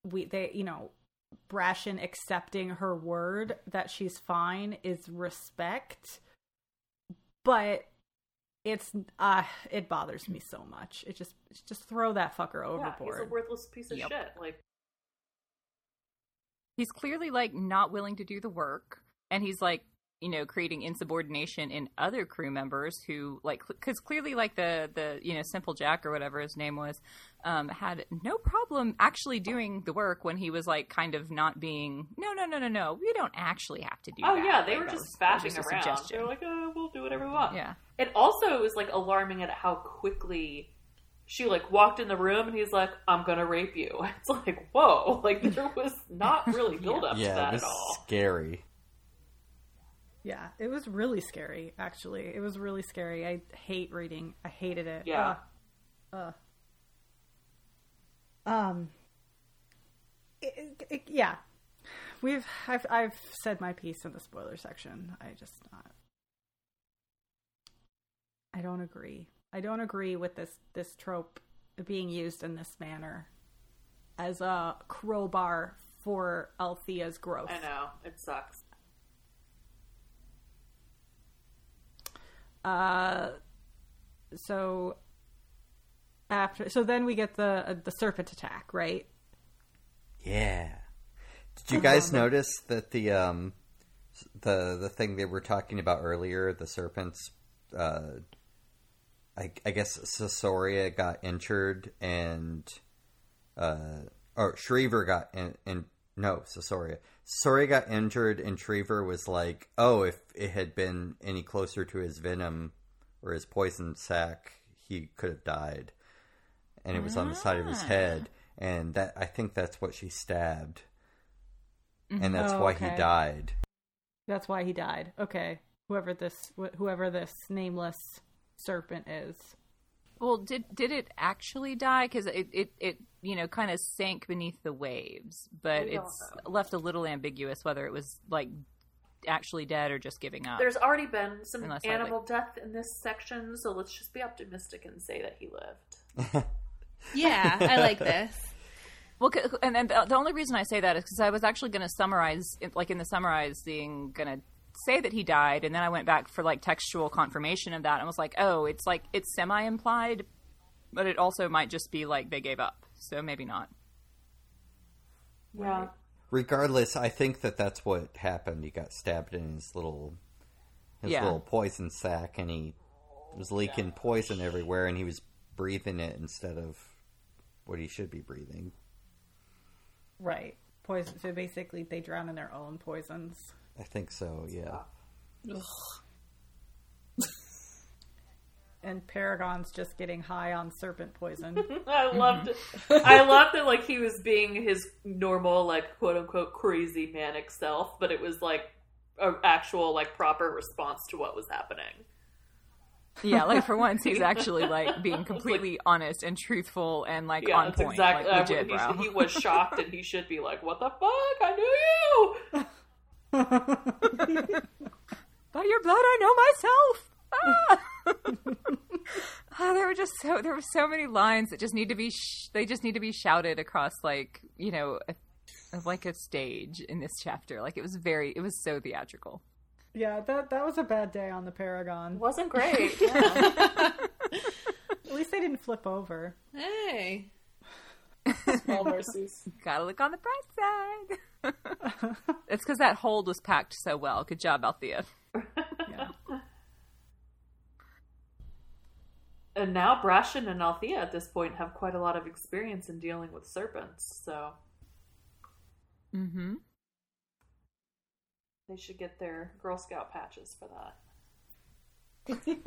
we they you know Brashen accepting her word that she's fine is respect, but it's uh it bothers me so much. It just just throw that fucker Yeah, he's a worthless piece of Yep. shit. Like, he's clearly like not willing to do the work and he's like you know creating insubordination in other crew members who like because clearly like the the you know simple jack or whatever his name was um had no problem actually doing the work when he was like kind of not being no no no no no we don't actually have to do oh that yeah, they Like, were just was- that faffing was just a around. suggestion. They're like, oh, we'll do whatever we want. yeah It also was like alarming at how quickly she like walked in the room and he's like, "I'm gonna rape you." It's like, whoa, like there was not really build up to Yeah, that it was at all. scary. Yeah, it was really scary. Actually, it was really scary. I hate reading. I hated it. Yeah. Uh, uh. Um. it- it- yeah, we've. I've. I've said my piece in the spoiler section. I just not. I don't agree. I don't agree with this this trope being used in this manner as a crowbar for Althea's growth. I know it sucks. Uh, so after, so then we get the uh, the serpent attack, right? Yeah. Did you guys notice that the um the the thing they were talking about earlier, the serpents uh I, I guess Sessurea got injured and uh or Shreever got in, in no, Sessurea. Sessurea got injured and Shreever was like, "Oh, if it had been any closer to his venom or his poison sac, he could have died." And it was on the side of his ah. head, and that I think that's what she stabbed. And that's mm-hmm. Oh, why okay. he died. That's why he died. Okay, whoever this wh- whoever this nameless serpent is. Well, did did it actually die? Because it, it, it you know kind of sank beneath the waves, but We don't it's left a little ambiguous whether it was like actually dead or just giving up. There's already been some Unless I, animal death in this section, so let's just be optimistic and say that he lived. Yeah, I like this. Well, and, and the the only reason I say that is because I was actually going to summarize, like in the summarizing, going to say that he died, and then I went back for like textual confirmation of that, and was like, oh, it's like it's semi implied, but it also might just be like they gave up, so maybe not. Yeah. Regardless, I think that that's what happened. He got stabbed in his little his Yeah. little poison sac, and he was leaking poison everywhere, and he was breathing it instead of what he should be breathing. Right. Poison. So basically, they drown in their own poisons. I think so. Yeah. And Paragon's just getting high on serpent poison. I loved it. I loved that like he was being his normal like quote unquote crazy manic self, but it was like an actual like proper response to what was happening. Yeah, like for once, he's actually like being completely honest and truthful and like Yeah, on point, exactly. like I- legit, uh, he, bro. he was shocked, and he should be like, "What the fuck? I knew you." By your blood, I know myself. Ah! Ah, there were just so there were so many lines that just need to be sh- they just need to be shouted across like you know a, like a stage in this chapter. Like it was very it was so theatrical. yeah, that that was a bad day on the Paragon. Wasn't great. Yeah. At least they didn't flip over. Hey. Small mercies. Gotta look on the bright side. it's because that hold was packed so well. Good job, Althea. Yeah. and now Brashen and Althea at this point have quite a lot of experience in dealing with serpents, so Mm-hmm. they should get their Girl Scout patches for that.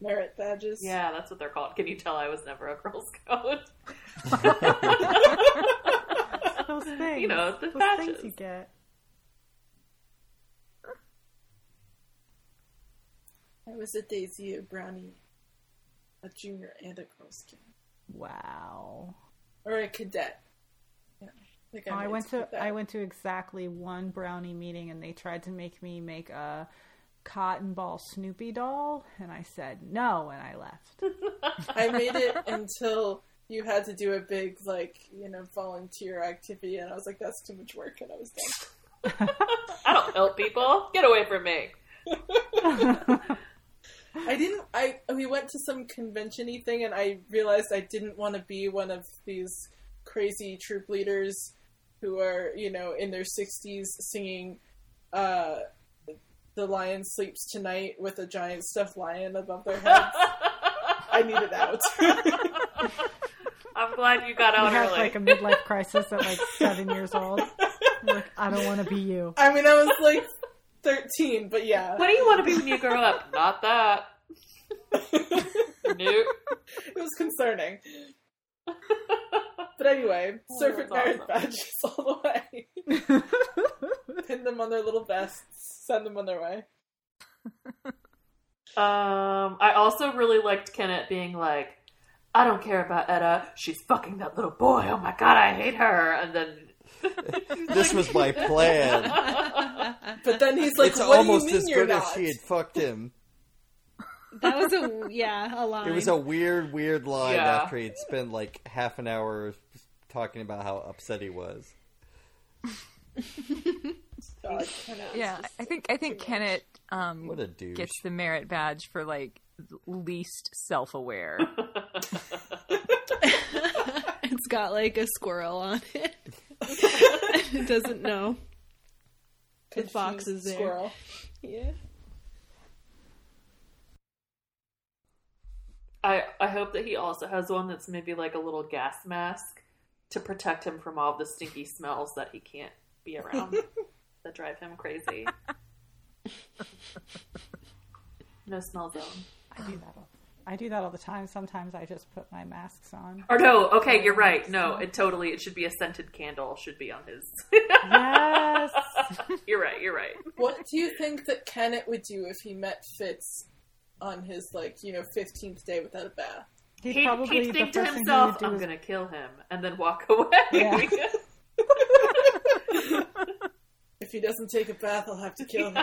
Merit badges. Yeah, that's what they're called. Can you tell I was never a Girl Scout? Those things. You know, the those patches. things you get. I was a Daisy, a Brownie, a junior, and a Girl Scout. Wow. Or a cadet. think Oh, I went to that. I went to exactly one brownie meeting and they tried to make me make a cotton ball Snoopy doll and I said no and I left. I made it until you had to do a big like you know volunteer activity, and I was like, that's too much work, and I was done. I don't help people. Get away from me. I didn't. I we went to some convention-y thing, and I realized I didn't want to be one of these crazy troop leaders who are you know in their sixties singing. Uh, the lion sleeps tonight with a giant stuffed lion above their heads. I need it out. I'm glad you got You out had early. like a midlife crisis at like seven years old. Like, I don't want to be you. I mean, I was like thirteen, but yeah, What do you want to be when you grow up? Not that. Nope. it was concerning. But anyway, Oh, serpent that's merit awesome. badges all the way. Pin them on their little vests. Send them on their way. Um, I also really liked Kennit being like, I don't care about Etta. She's fucking that little boy. Oh my god, I hate her. And then This was my plan. But then he's like, it's "What almost do you as mean you're good as not?" she had fucked him. That was a yeah, a line. It was a weird, weird line Yeah. after he'd spent like half an hour talking about how upset he was. God, Yeah, I think I think too much. Kennit um, What a douche. gets the merit badge for like least self-aware. it's got like a squirrel on it. it doesn't know. The fox Confused is there. Squirrel. Yeah. I I hope that he also has one that's maybe like a little gas mask to protect him from all the stinky smells that he can't be around that drive him crazy. No smell zone. I do that. All, I do that all the time. Sometimes I just put my masks on. Or no, okay, you're right. No, it totally it should be a scented candle should be on his. Yes. you're right. You're right. What do you think that Kennit would do if he met Fitz on his like you know fifteenth day without a bath? He'd He'd, probably he'd think to first he himself, "I'm is gonna kill him," and then walk away. Yeah. If he doesn't take a bath, I'll have to kill him.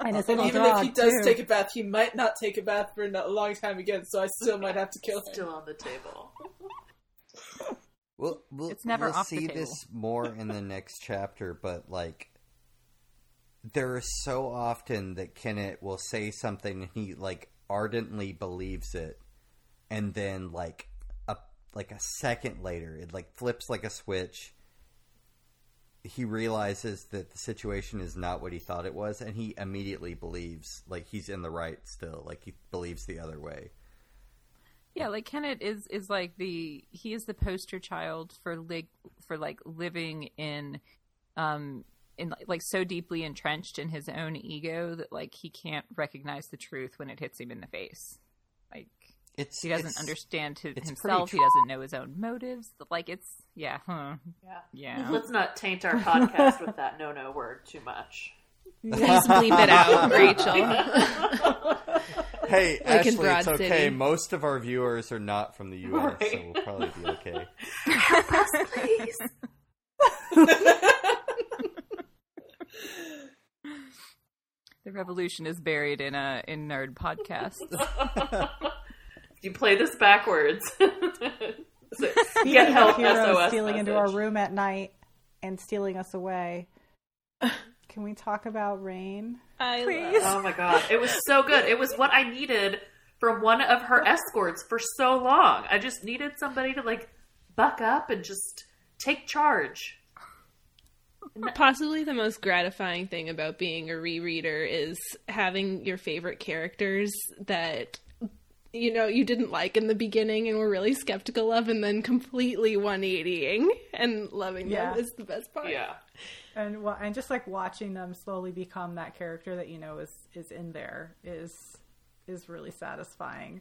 and And even dog if he does too. take a bath, he might not take a bath for a long time again. So I still might have to kill him. Still on the table. We'll, we'll, It's never we'll off the see table. this more in the next chapter, but like there is so often that Kennit will say something and he like ardently believes it, and then like a like a second later, it like flips like a switch. He realizes that the situation is not what he thought it was, and he immediately believes like he's in the right still. Like he believes the other way. Yeah, like Kennit is is like the he is the poster child for like for like living in um in like so deeply entrenched in his own ego that like he can't recognize the truth when it hits him in the face. Like It's he doesn't it's- understand his, it's himself. He doesn't know his own motives. Like it's yeah, huh, Yeah. yeah. Let's not taint our podcast with that no no word too much. Please bleep it out, Rachel. Hey, Like Ashley, it's okay. City. Most of our viewers are not from the U.S., so we'll probably be okay. Please. The revolution is buried in a in nerd podcasts. You play this backwards. So, Get help, heroes SOS stealing into our room at night and stealing us away. Can we talk about Reyn? I Please. Oh my god, it was so good. It was what I needed from one of her escorts for so long. I just needed somebody to like buck up and just take charge. Possibly the most gratifying thing about being a rereader is having your favorite characters that you know you didn't like in the beginning and were really skeptical of and then completely 180ing and loving Yeah. them is the best part. Yeah. And well, and just like watching them slowly become that character that you know is is in there is is really satisfying.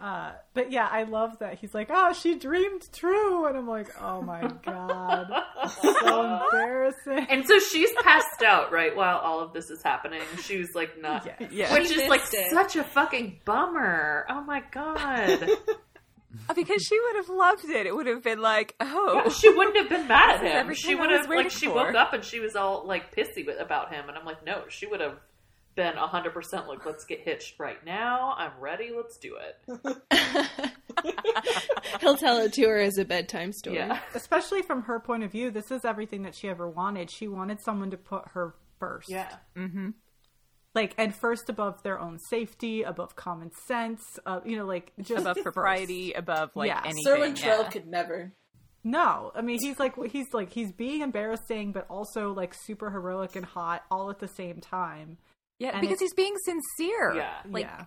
Uh, but yeah, I love that he's like, "Oh, she dreamed true," and I'm like, "Oh my god, so embarrassing." And so she's passed out, right, while all of this is happening. She was like not Yeah. Yeah. Which She is like it. such a fucking bummer. Oh my god. because she would have loved it. It would have been like, oh, Yeah, she wouldn't have been mad at him. She would have waiting like she for. woke up and she was all like pissy about him, and I'm like, no, she would have been hundred percent like, let's get hitched right now. I'm ready. Let's do it. He'll tell it to her as a bedtime story. Yeah, Especially from her point of view, this is everything that she ever wanted. She wanted someone to put her first. yeah. Like, and first above their own safety, above common sense, uh, you know, like just above first. propriety, above like Yeah. anything. Cerwin yeah. Trell could never. No, I mean he's like he's like he's being embarrassing, but also like super heroic and hot all at the same time. Yeah, And because he's being sincere. Yeah. like yeah,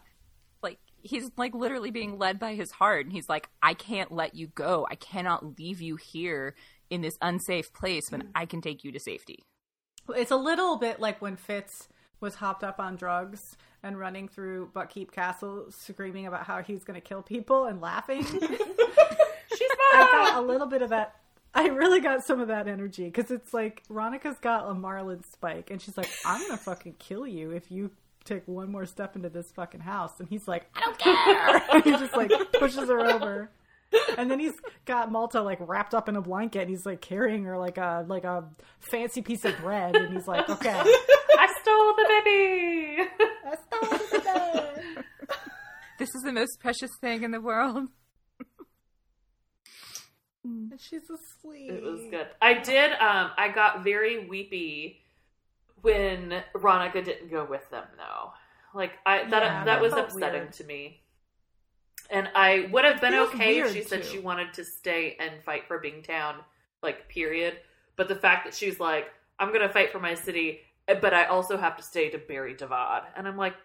like he's like literally being led by his heart, and he's like, I can't let you go. I cannot leave you here in this unsafe place when I can take you to safety. it's a little bit like when Fitz was hopped up on drugs and running through Buckkeep Castle, screaming about how he's going to kill people and laughing. She's I got a little bit of that. I really got some of that energy because it's like Veronica's got a Marlin spike, and she's like, "I'm gonna fucking kill you if you take one more step into this fucking house." And he's like, "I don't care." and he just like pushes her over, and then he's got Malta like wrapped up in a blanket, and he's like carrying her like a like a fancy piece of bread, and he's like, "Okay." I stole the baby. I stole the bread." This is the most precious thing in the world. And she's asleep. It was good. I did. Um, I got very weepy when Ronica didn't go with them, though. Like I that Yeah, that, that was upsetting weird. to me. And I would have been okay if weird, she said she wanted to stay and fight for Bingtown, like period. But the fact that she's like, I'm gonna fight for my city, but I also have to stay to bury Davad, and I'm like,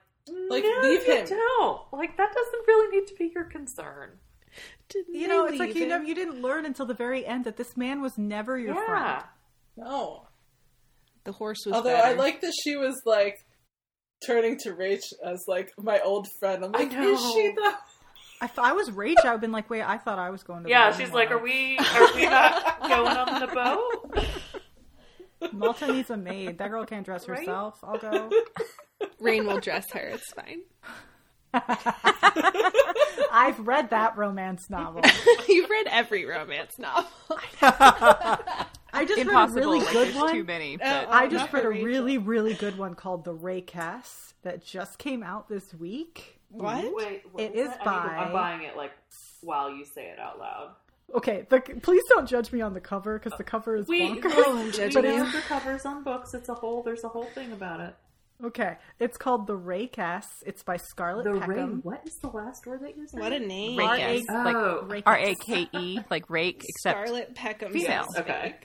Like, no, leave you him. Don't. Like that doesn't really need to be your concern. Didn't You know, it's like you him? know, you didn't learn until the very end that this man was never your yeah. friend. No. the horse was. Although better. I like that she was like turning to Rache as like my old friend. I'm like, is she know. though? If I was Rache, I would have been like, wait, I thought I was going to. Yeah, she's wedding like, "Are we? Are we not going on the boat?" Malta needs a maid. That girl can't dress Right? herself. I'll go. Reyn will dress her. It's fine. I've read that romance novel. You've read every romance novel. I just Impossible. read a really like, good one. Too many. But Oh, I just read a Rachel. really, uh, really good one called The Rakess that just came out this week. What? Wait, what It was is? by. I am buying it like while you say it out loud. Okay, the, please don't judge me on the cover because the cover is We, bonkers. Oh, I'm judging But we you. know the covers on books. It's a whole. There's a whole thing about it. Okay, it's called The Rakess. It's by Scarlett Peckham. What is the last word that you said? What a name. Rake R.A. yes, like Oh. Ray R Cass. A K E, like rake, except Scarlett Peckham. female. sounds Okay.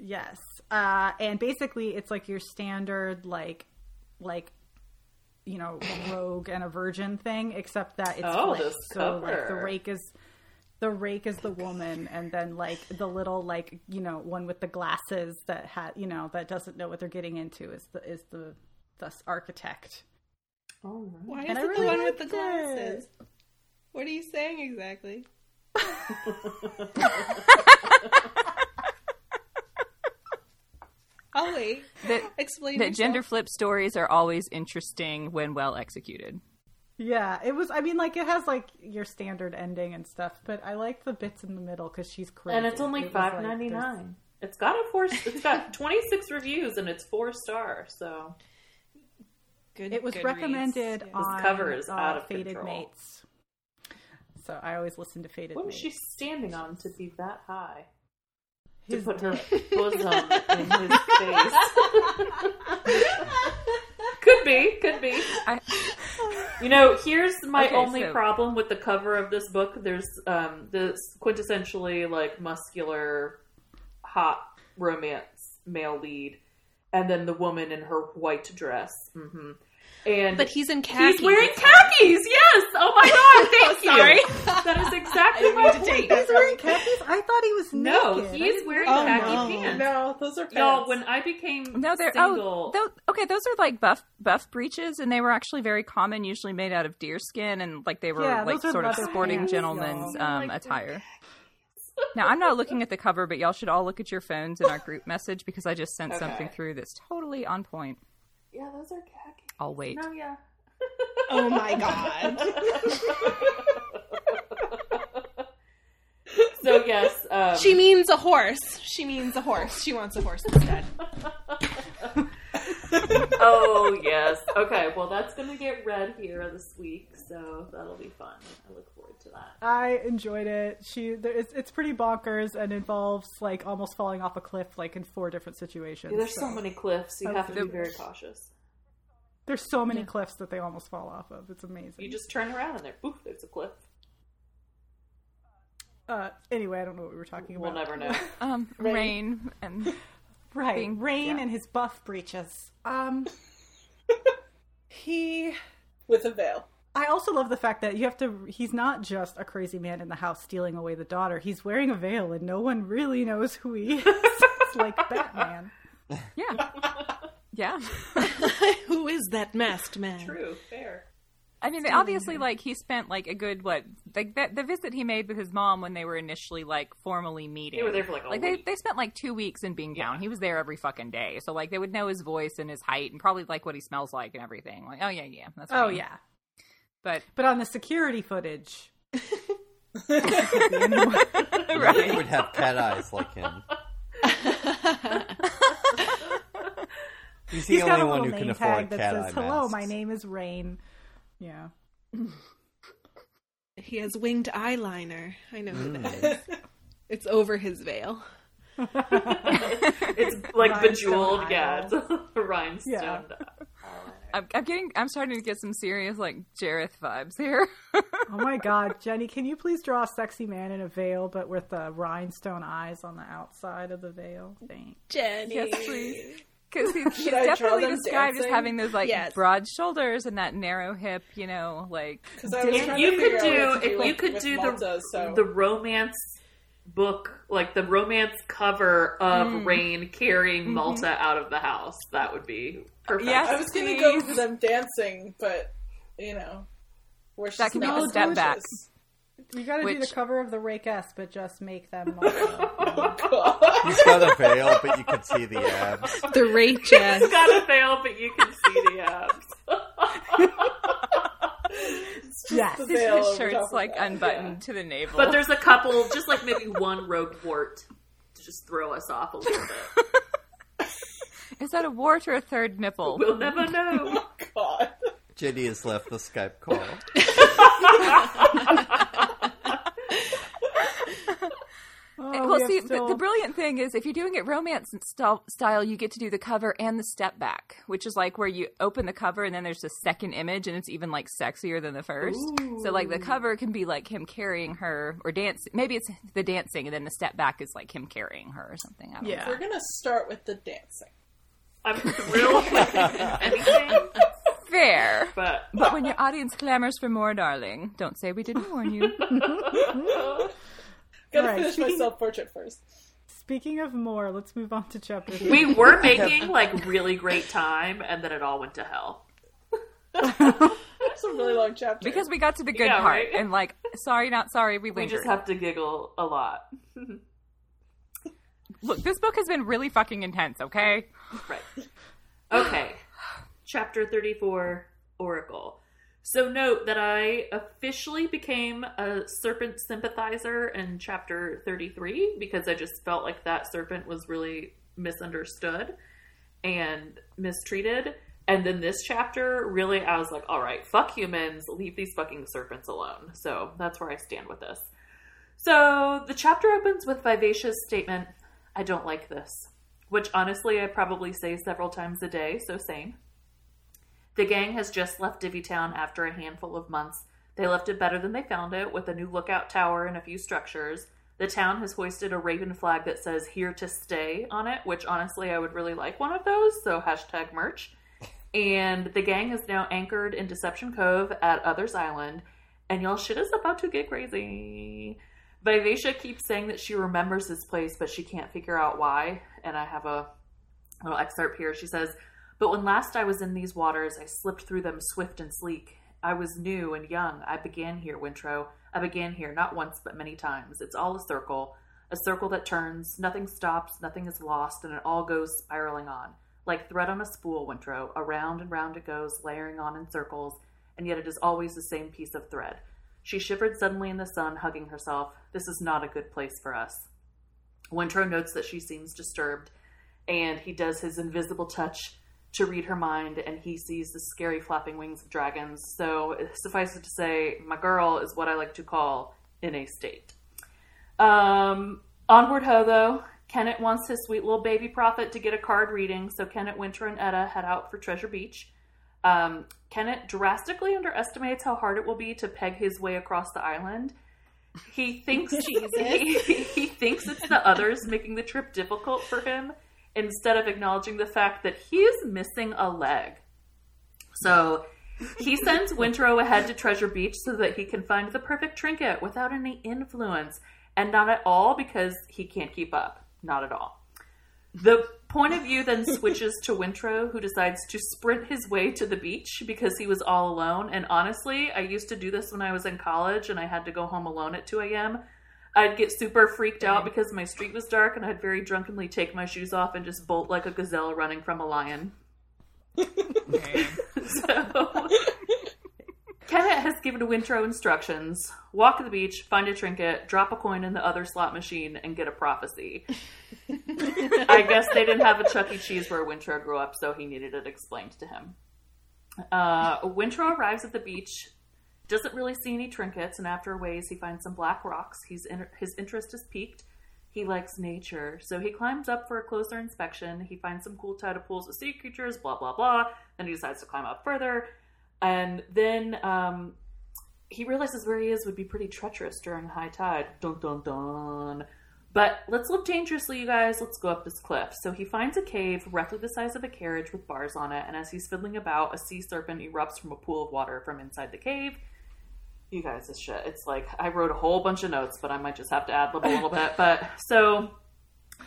Yes. Uh, and basically, it's like your standard, like, like, you know, rogue and a virgin thing, except that it's Oh, flipped. this so like the rake is the rake is the woman, and then like the little like you know one with the glasses that had you know that doesn't know what they're getting into is the is the thus architect. All right. Why is And I it really the one with the liked it. glasses? What are you saying exactly? I'll wait. that, Explain that yourself. gender flip stories are always interesting when well executed. Yeah, it was. I mean, like it has like your standard ending and stuff, but I like the bits in the middle because she's crazy. And it's only It was, like, five ninety there's- nine. It's got a four. It's got twenty six reviews and it's four star. So Good, It was Goodreads. recommended Yeah. on cover is uh, out of Fated control. Mates. So I always listen to Faded. what was Mates. she standing on to be that high? His to put her bosom in his face. could be, could be. I, You know, here's my Okay, only so- problem with the cover of this book. There's um, this quintessentially like muscular, hot romance male lead, and then the woman in her white dress. hmm And But he's in khakis. he's wearing It's khakis. Yes. Oh my god. Thank you. Sorry. That is exactly what I my need to point. take that He's wearing khakis. I thought he was No, naked. I he's wearing know Oh, khaki no. pants. No, those are pants. Y'all, when I became no, they're single, oh, those, okay. Those are like buff buff breeches, and they were actually very common, usually made out of deer skin, and like they were Yeah, like sort of sporting pants, gentlemen's y'all. um, Like, attire. Now I'm not looking at the cover, but y'all should all look at your phones in our group message because I just sent Okay. something through that's totally on point. yeah, those are khaki. I'll wait. No, yeah. Oh my god. So yes, um, She means a horse. She means a horse. She wants a horse instead. oh yes. Okay, well that's gonna get read here this week, so that'll be fun. I look forward to that. I enjoyed it. She, there- it's, it's pretty bonkers and involves like almost falling off a cliff, like in four different situations. Yeah, there's so many cliffs. You have to be very cautious. There's so many cliffs that they almost fall off of. It's amazing. You just turn around and there, poof, there's a cliff. uh, anyway, I don't know what we were talking We'll about. never know. Um, Reyn. rain and Right, being- Reyn yeah. and his buff breeches. Um, he. with a veil. I also love the fact that you have to. He's not just a crazy man in the house stealing away the daughter. He's wearing a veil, and no one really knows who he is. it's like Batman. yeah, yeah. Who is that masked man? True, fair. I mean, obviously, like he spent like a good what, like that the visit he made with his mom when they were initially like formally meeting. They were there for like a like they, week. they spent like two weeks in Bingtown. He was there every fucking day, so like they would know his voice and his height and probably like what he smells like and everything. Like, oh yeah, yeah, that's Oh Reyn. yeah, but but on the security footage, You would have cat eyes like him. He's the he's got only a one little who name can tag afford that cat says, "Hello, masks. my name is Reyn." Yeah, He has winged eyeliner. I know who Mm. that is. It's over his veil. It's like Rhinestone bejeweled, yeah. It's a rhinestone. Yeah. I'm, I'm getting, I'm starting to get some serious like Jareth vibes here. Oh my God, Jenny, can you please draw a sexy man in a veil, but with the rhinestone eyes on the outside of the veil? Thanks. Jenny. yes, please. Because he's, he's Should I draw definitely them described as having those like Yes. broad shoulders and that narrow hip, you know, like Because I was If you could figure out what do, if with- you could with do Malta, the so. the romance book, like the romance cover of Mm. Reyn carrying Mm-hmm. Malta out of the house, that would be perfect. Yes. I was gonna go for them dancing, but you know, where she's That can be not the step back. Gorgeous. You got to do the cover of the Rakess, but just make them. Also, oh, God. He's got a veil, but you can see the abs. The Rake S. It's gotta fail, but you can see the abs. yes. the his, veil his shirt's like that, unbuttoned to the navel. But there's a couple, just like maybe one rogue wart to just throw us off a little bit. Is that a wart or a third nipple? We'll never know. Oh, God. Jenny has left the Skype call. Oh, well, we see, still- the, the brilliant thing is if you're doing it romance style, style, you get to do the cover and the step back, which is like where you open the cover and then there's a second image and it's even like sexier than the first. So like the cover can be like him carrying her or dance. Maybe it's the dancing and then the step back is like him carrying her or something. I don't Yeah. We're gonna start with the dancing. I'm thrilled with anything. Fair. but But when your audience clamors for more, darling, don't say we didn't warn you. Gotta Alright, finish my self portrait first. Speaking of more, let's move on to chapter three. we were making like really great time, and then it all went to hell. That's a really long chapter. Because we got to the good Yeah, part right? and like, sorry, not sorry, we We just have to giggle a lot. Look, this book has been really fucking intense, okay? Right. Okay. Chapter 34 Oracle. So, note that I officially became a serpent sympathizer in chapter 33 because I just felt like that serpent was really misunderstood and mistreated. And then this chapter, really, I was like, all right, fuck humans, leave these fucking serpents alone. So, that's where I stand with this. So, the chapter opens with Vivacia's statement I don't like this which honestly I probably say several times a day, so same. The gang has just left Divvytown after a handful of months. They left it better than they found it, with a new lookout tower and a few structures. The town has hoisted a raven flag that says here to stay on it, which honestly I would really like one of those, so hashtag merch. And the gang is now anchored in Deception Cove at Others Island, and y'all shit is about to get crazy. Vivacia keeps saying that she remembers this place, but she can't figure out why. And I have a little excerpt here. She says, But when last I was in these waters, I slipped through them swift and sleek. I was new and young. I began here, Wintrow. I began here not once, but many times. It's all a circle, a circle that turns. Nothing stops, nothing is lost, and it all goes spiraling on. Like thread on a spool, Wintrow. Around and round it goes, layering on in circles, and yet it is always the same piece of thread. She shivered suddenly in the sun, hugging herself. This is not a good place for us. Wintrow notes that she seems disturbed, and he does his invisible touch to read her mind, and he sees the scary flapping wings of dragons. So, suffice it to say, my girl is what I like to call in a state. Um, onward ho, though. Kennit wants his sweet little baby prophet to get a card reading, so Kennit, Wintrow, and Etta head out for Treasure Beach. Um, Kennit drastically underestimates how hard it will be to peg his way across the island. He thinks he, he thinks it's the others making the trip difficult for him instead of acknowledging the fact that he's missing a leg. So he sends Wintrow ahead to Treasure Beach so that he can find the perfect trinket without any influence, and not at all because he can't keep up. Not at all. The point of view then switches to Wintrow, who decides to sprint his way to the beach because he was all alone. And honestly, I used to do this when I was in college and I had to go home alone at 2 a.m. I'd get super freaked out because my street was dark and I'd very drunkenly take my shoes off and just bolt like a gazelle running from a lion. so Kennit has given Wintrow instructions walk to the beach, find a trinket, drop a coin in the other slot machine, and get a prophecy. I guess they didn't have a Chuck E. Cheese where Wintrow grew up, so he needed it explained to him. Uh, Wintrow arrives at the beach, doesn't really see any trinkets, and after a ways, he finds some black rocks. He's in, his interest is piqued. He likes nature, so he climbs up for a closer inspection. He finds some cool tidal pools with sea creatures, blah blah blah. Then he decides to climb up further, and then um, he realizes where he is would be pretty treacherous during high tide. Dun dun dun. But let's look dangerously, you guys. Let's go up this cliff. So he finds a cave roughly the size of a carriage with bars on it, and as he's fiddling about, a sea serpent erupts from a pool of water from inside the cave. You guys, this shit. It's like I wrote a whole bunch of notes, but I might just have to add lib a little bit. But so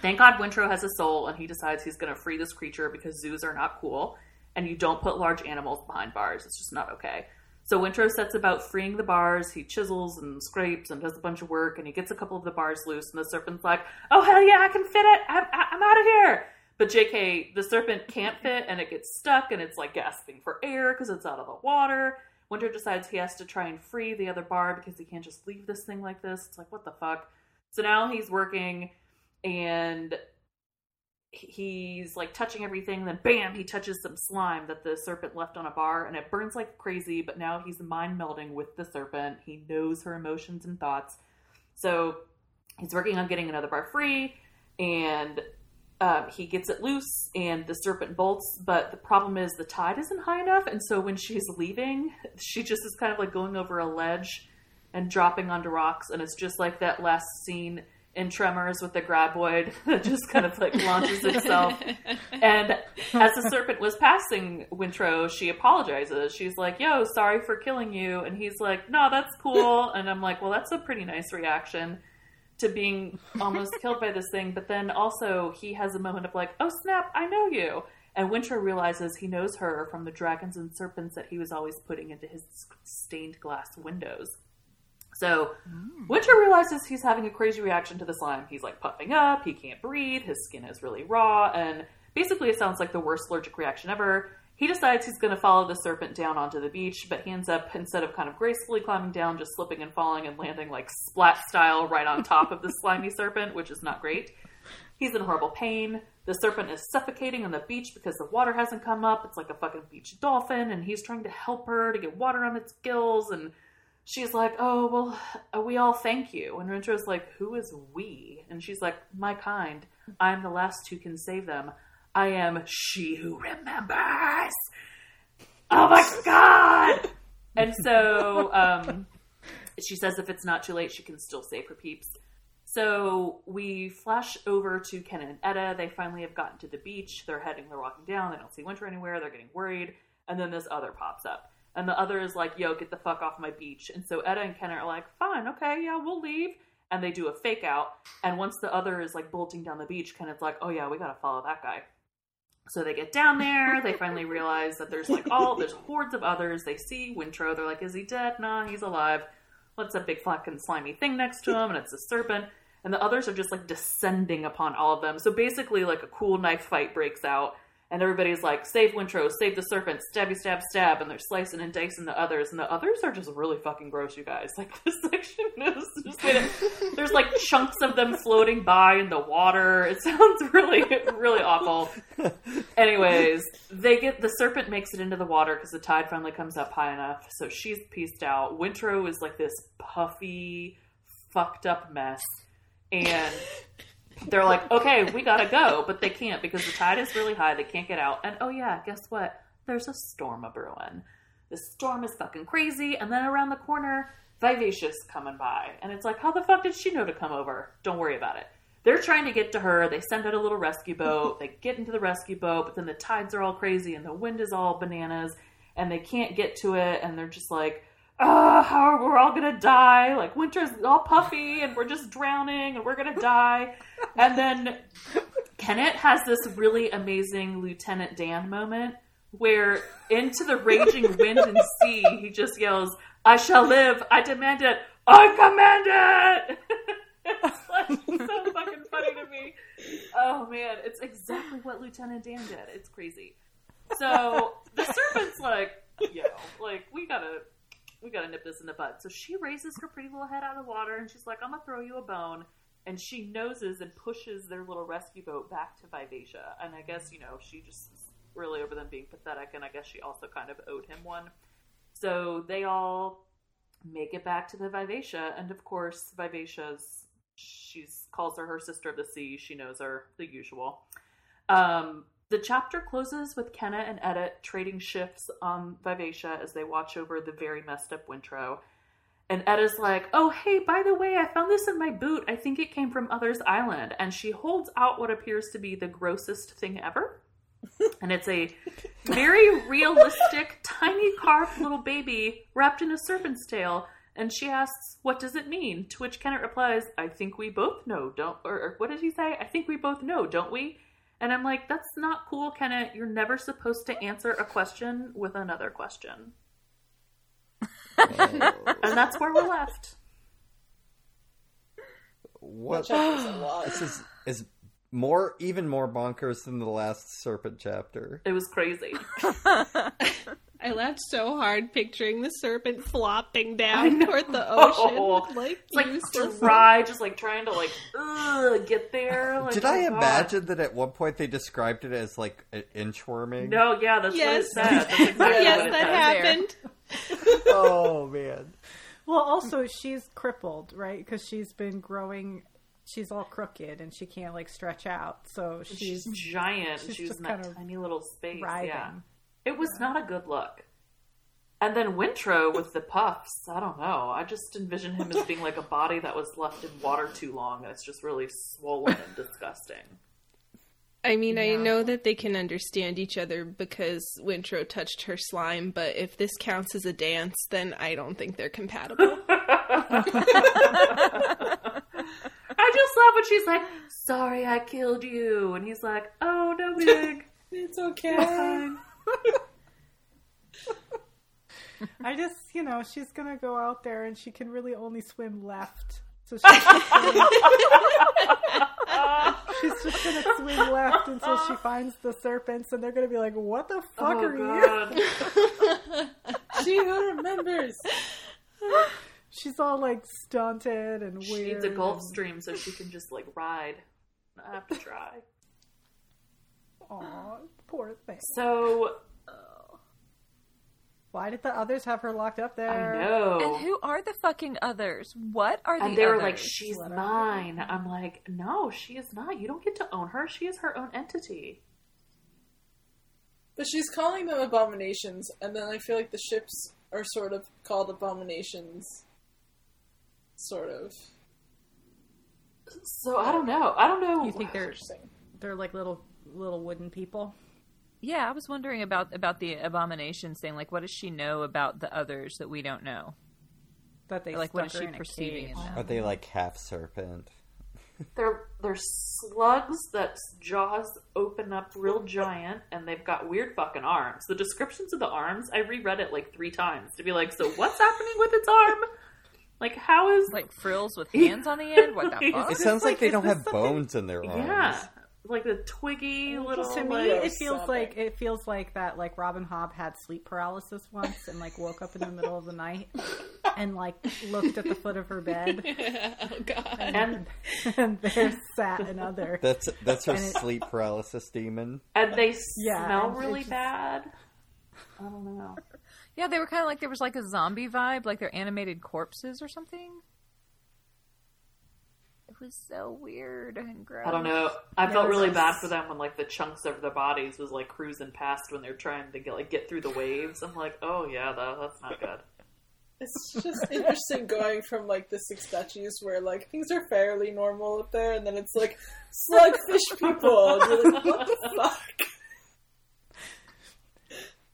thank God Wintrow has a soul, and he decides he's going to free this creature because zoos are not cool, and you don't put large animals behind bars. It's just not okay. So Wintrow sets about freeing the bars. He chisels and scrapes and does a bunch of work, and he gets a couple of the bars loose. And the serpent's like, "Oh hell yeah, I can fit it! I'm, I'm out of here!" But J.K. the serpent can't fit, and it gets stuck, and it's like gasping for air because it's out of the water. Wintrow decides he has to try and free the other bar because he can't just leave this thing like this. It's like what the fuck. So now he's working, and he's like touching everything then bam he touches some slime that the serpent left on a bar and it burns like crazy but now he's mind melding with the serpent he knows her emotions and thoughts so he's working on getting another bar free and um, he gets it loose and the serpent bolts but the problem is the tide isn't high enough and so when she's leaving she just is kind of like going over a ledge and dropping onto rocks and it's just like that last scene in Tremors with the graboid that just kind of like launches itself. And as the serpent was passing Wintrow, she apologizes. She's like, "Yo, sorry for killing you," and he's like, "No, that's cool." And I'm like, "Well, that's a pretty nice reaction." To being almost killed by this thing, but then also he has a moment of like, oh snap, I know you. And Wintrow realizes he knows her from the dragons and serpents that he was always putting into his stained glass windows. So hmm. Wintrow realizes he's having a crazy reaction to the slime. He's like puffing up, he can't breathe, his skin is really raw, and basically it sounds like the worst allergic reaction ever. He decides he's going to follow the serpent down onto the beach, but he ends up, instead of kind of gracefully climbing down, just slipping and falling and landing like splat style right on top of the slimy serpent, which is not great. He's in horrible pain. The serpent is suffocating on the beach because the water hasn't come up. It's like a fucking beach dolphin, and he's trying to help her to get water on its gills, and she's like, "Oh well, uh, we all thank you." And Wintrow's like, "Who is we?" And she's like, "My kind. I'm the last who can save them. I am she who remembers." Oh my god! and so um, she says, if it's not too late, she can still save her peeps. So we flash over to Ken and Etta. They finally have gotten to the beach. They're heading, they're walking down. They don't see Wintrow anywhere. They're getting worried. And then this other pops up. And the other is like, yo, get the fuck off my beach. And so Etta and Ken are like, fine, okay, yeah, we'll leave. And they do a fake out. And once the other is like bolting down the beach, Kennit's like, oh yeah, we gotta follow that guy. So they get down there. They finally realize that there's like all there's hordes of others. They see Wintrow. They're like, "Is he dead? Nah, he's alive." What's that big fucking slimy thing next to him? And it's a serpent. And the others are just like descending upon all of them. So basically, like a cool knife fight breaks out. And everybody's like, save Wintrow, save the serpent, stabby, stab, stab, and they're slicing and dicing the others, and the others are just really fucking gross, you guys. Like this section is just gonna, there's like chunks of them floating by in the water. It sounds really, really awful. Anyways, they get the serpent makes it into the water because the tide finally comes up high enough, so she's pieced out. Wintrow is like this puffy, fucked up mess, and they're like, okay, we gotta go, but they can't because the tide is really high. They can't get out. And oh yeah, guess what? There's a storm a brewing. The storm is fucking crazy, and then around the corner, Vivacia's coming by, and it's like, how the fuck did she know to come over? Don't worry about it. They're trying to get to her. They send out a little rescue boat. They get into the rescue boat, but then the tides are all crazy and the wind is all bananas, and they can't get to it. And they're just like, "Ah, how we're all gonna die? Like Wintrow's all puffy, and we're just drowning, and we're gonna die." And then Kennit has this really amazing Lieutenant Dan moment where into the raging wind and sea, he just yells, I shall live, I demand it, I command it! it's like so fucking funny to me. Oh man, it's exactly what Lieutenant Dan did. It's crazy. So the serpent's like, yo, like we gotta we gotta nip this in the bud. So she raises her pretty little head out of the water and she's like, I'm gonna throw you a bone. And she noses and pushes their little rescue boat back to Vivacia. And I guess, you know, she just is really over them being pathetic, and I guess she also kind of owed him one. So they all make it back to the Vivacia, and of course, Vivacia's she calls her her sister of the sea. She knows her, the usual. Um, the chapter closes with Kennit and Etta trading shifts on Vivacia as they watch over the very messed up Wintrow. And Etta's like, oh, hey, by the way, I found this in my boot. I think it came from Others Island. And she holds out what appears to be the grossest thing ever. and it's a very realistic, tiny carved little baby wrapped in a serpent's tail. And she asks, what does it mean? To which Kennit replies, I think we both know, don't, or, or what did he say? I think we both know, don't we? And I'm like, that's not cool, Kennit. You're never supposed to answer a question with another question. And that's where we're left. What? That chapter's a lot. This is is more, even more bonkers than the last serpent chapter. It was crazy. I laughed so hard picturing the serpent flopping down toward the ocean. know. Like, It's like useless. dry, just like trying to like ugh, get there. Like, Did oh I God. imagine that at one point they described it as like inchworming? No, yeah, that's Yes. what it said. That's exactly yes, what it that said. happened. oh man. Well, also she's crippled, right? Because she's been growing. She's all crooked and she can't like stretch out. So She's she's giant. she's She's just in that kind of tiny little space. writhing. Yeah, it was not a good look. And then Wintrow with the puffs. I don't know. I just envision him as being like a body that was left in water too long. That's just really swollen and disgusting. I mean, I know that they can understand each other because Wintrow touched her slime, but if this counts as a dance, then I don't think they're compatible. I just love when she's like, "Sorry, I killed you," and he's like, "Oh, no big." It's okay. Fine. I just, you know, she's gonna go out there and she can really only swim left. So she's just gonna, she's just gonna swim left until she finds the serpents, and they're gonna be like, "What the oh, fuck oh are you?" she who remembers. She's all like stunted and weird. She needs a Gulf Stream so she can just like ride. I have to try. Aw, poor thing. So Why did the others have her locked up there? I know. And who are the fucking others? What are the And they were like, "She's Let her mine." I'm like, "No, she is not. You don't get to own her. She is her own entity." But she's calling them abominations, and then I feel like the ships are sort of called abominations. Sort of. So I don't know. I don't know. You think they're Interesting. they're like little little wooden people? Yeah, I was wondering about about the abomination thing. Like, what does she know about the others that we don't know? That they Like, what stuck she in perceiving in them? Are they like half serpent? They're they're slugs that jaws open up real giant, and they've got weird fucking arms. The descriptions of the arms, I reread it like three times to be like, "So what's happening with its arm? Like, how is Like frills with hands on the end? What the It fuck? It sounds like, like- they don't have something- bones in their arms. yeah?" Like the twiggy little. to me, it feels sobbing. like it feels like that. Like Robin Hobb had sleep paralysis once, and like woke up in the middle of the night, and like looked at the foot of her bed, oh god. and and there sat another. That's that's her it- sleep paralysis demon. and they Yeah, smell and really just- bad. I don't know. Yeah, they were kind of like there was like a zombie vibe, like they're animated corpses or something. It was so weird and gross. I don't know. I There felt really a- bad for them when like the chunks of their bodies was like cruising past when they're trying to get like get through the waves. I'm like, oh yeah, that, that's not good. It's just interesting going from like the Six Duchies where like things are fairly normal up there, and then it's like slugfish people. And you're like, what the fuck?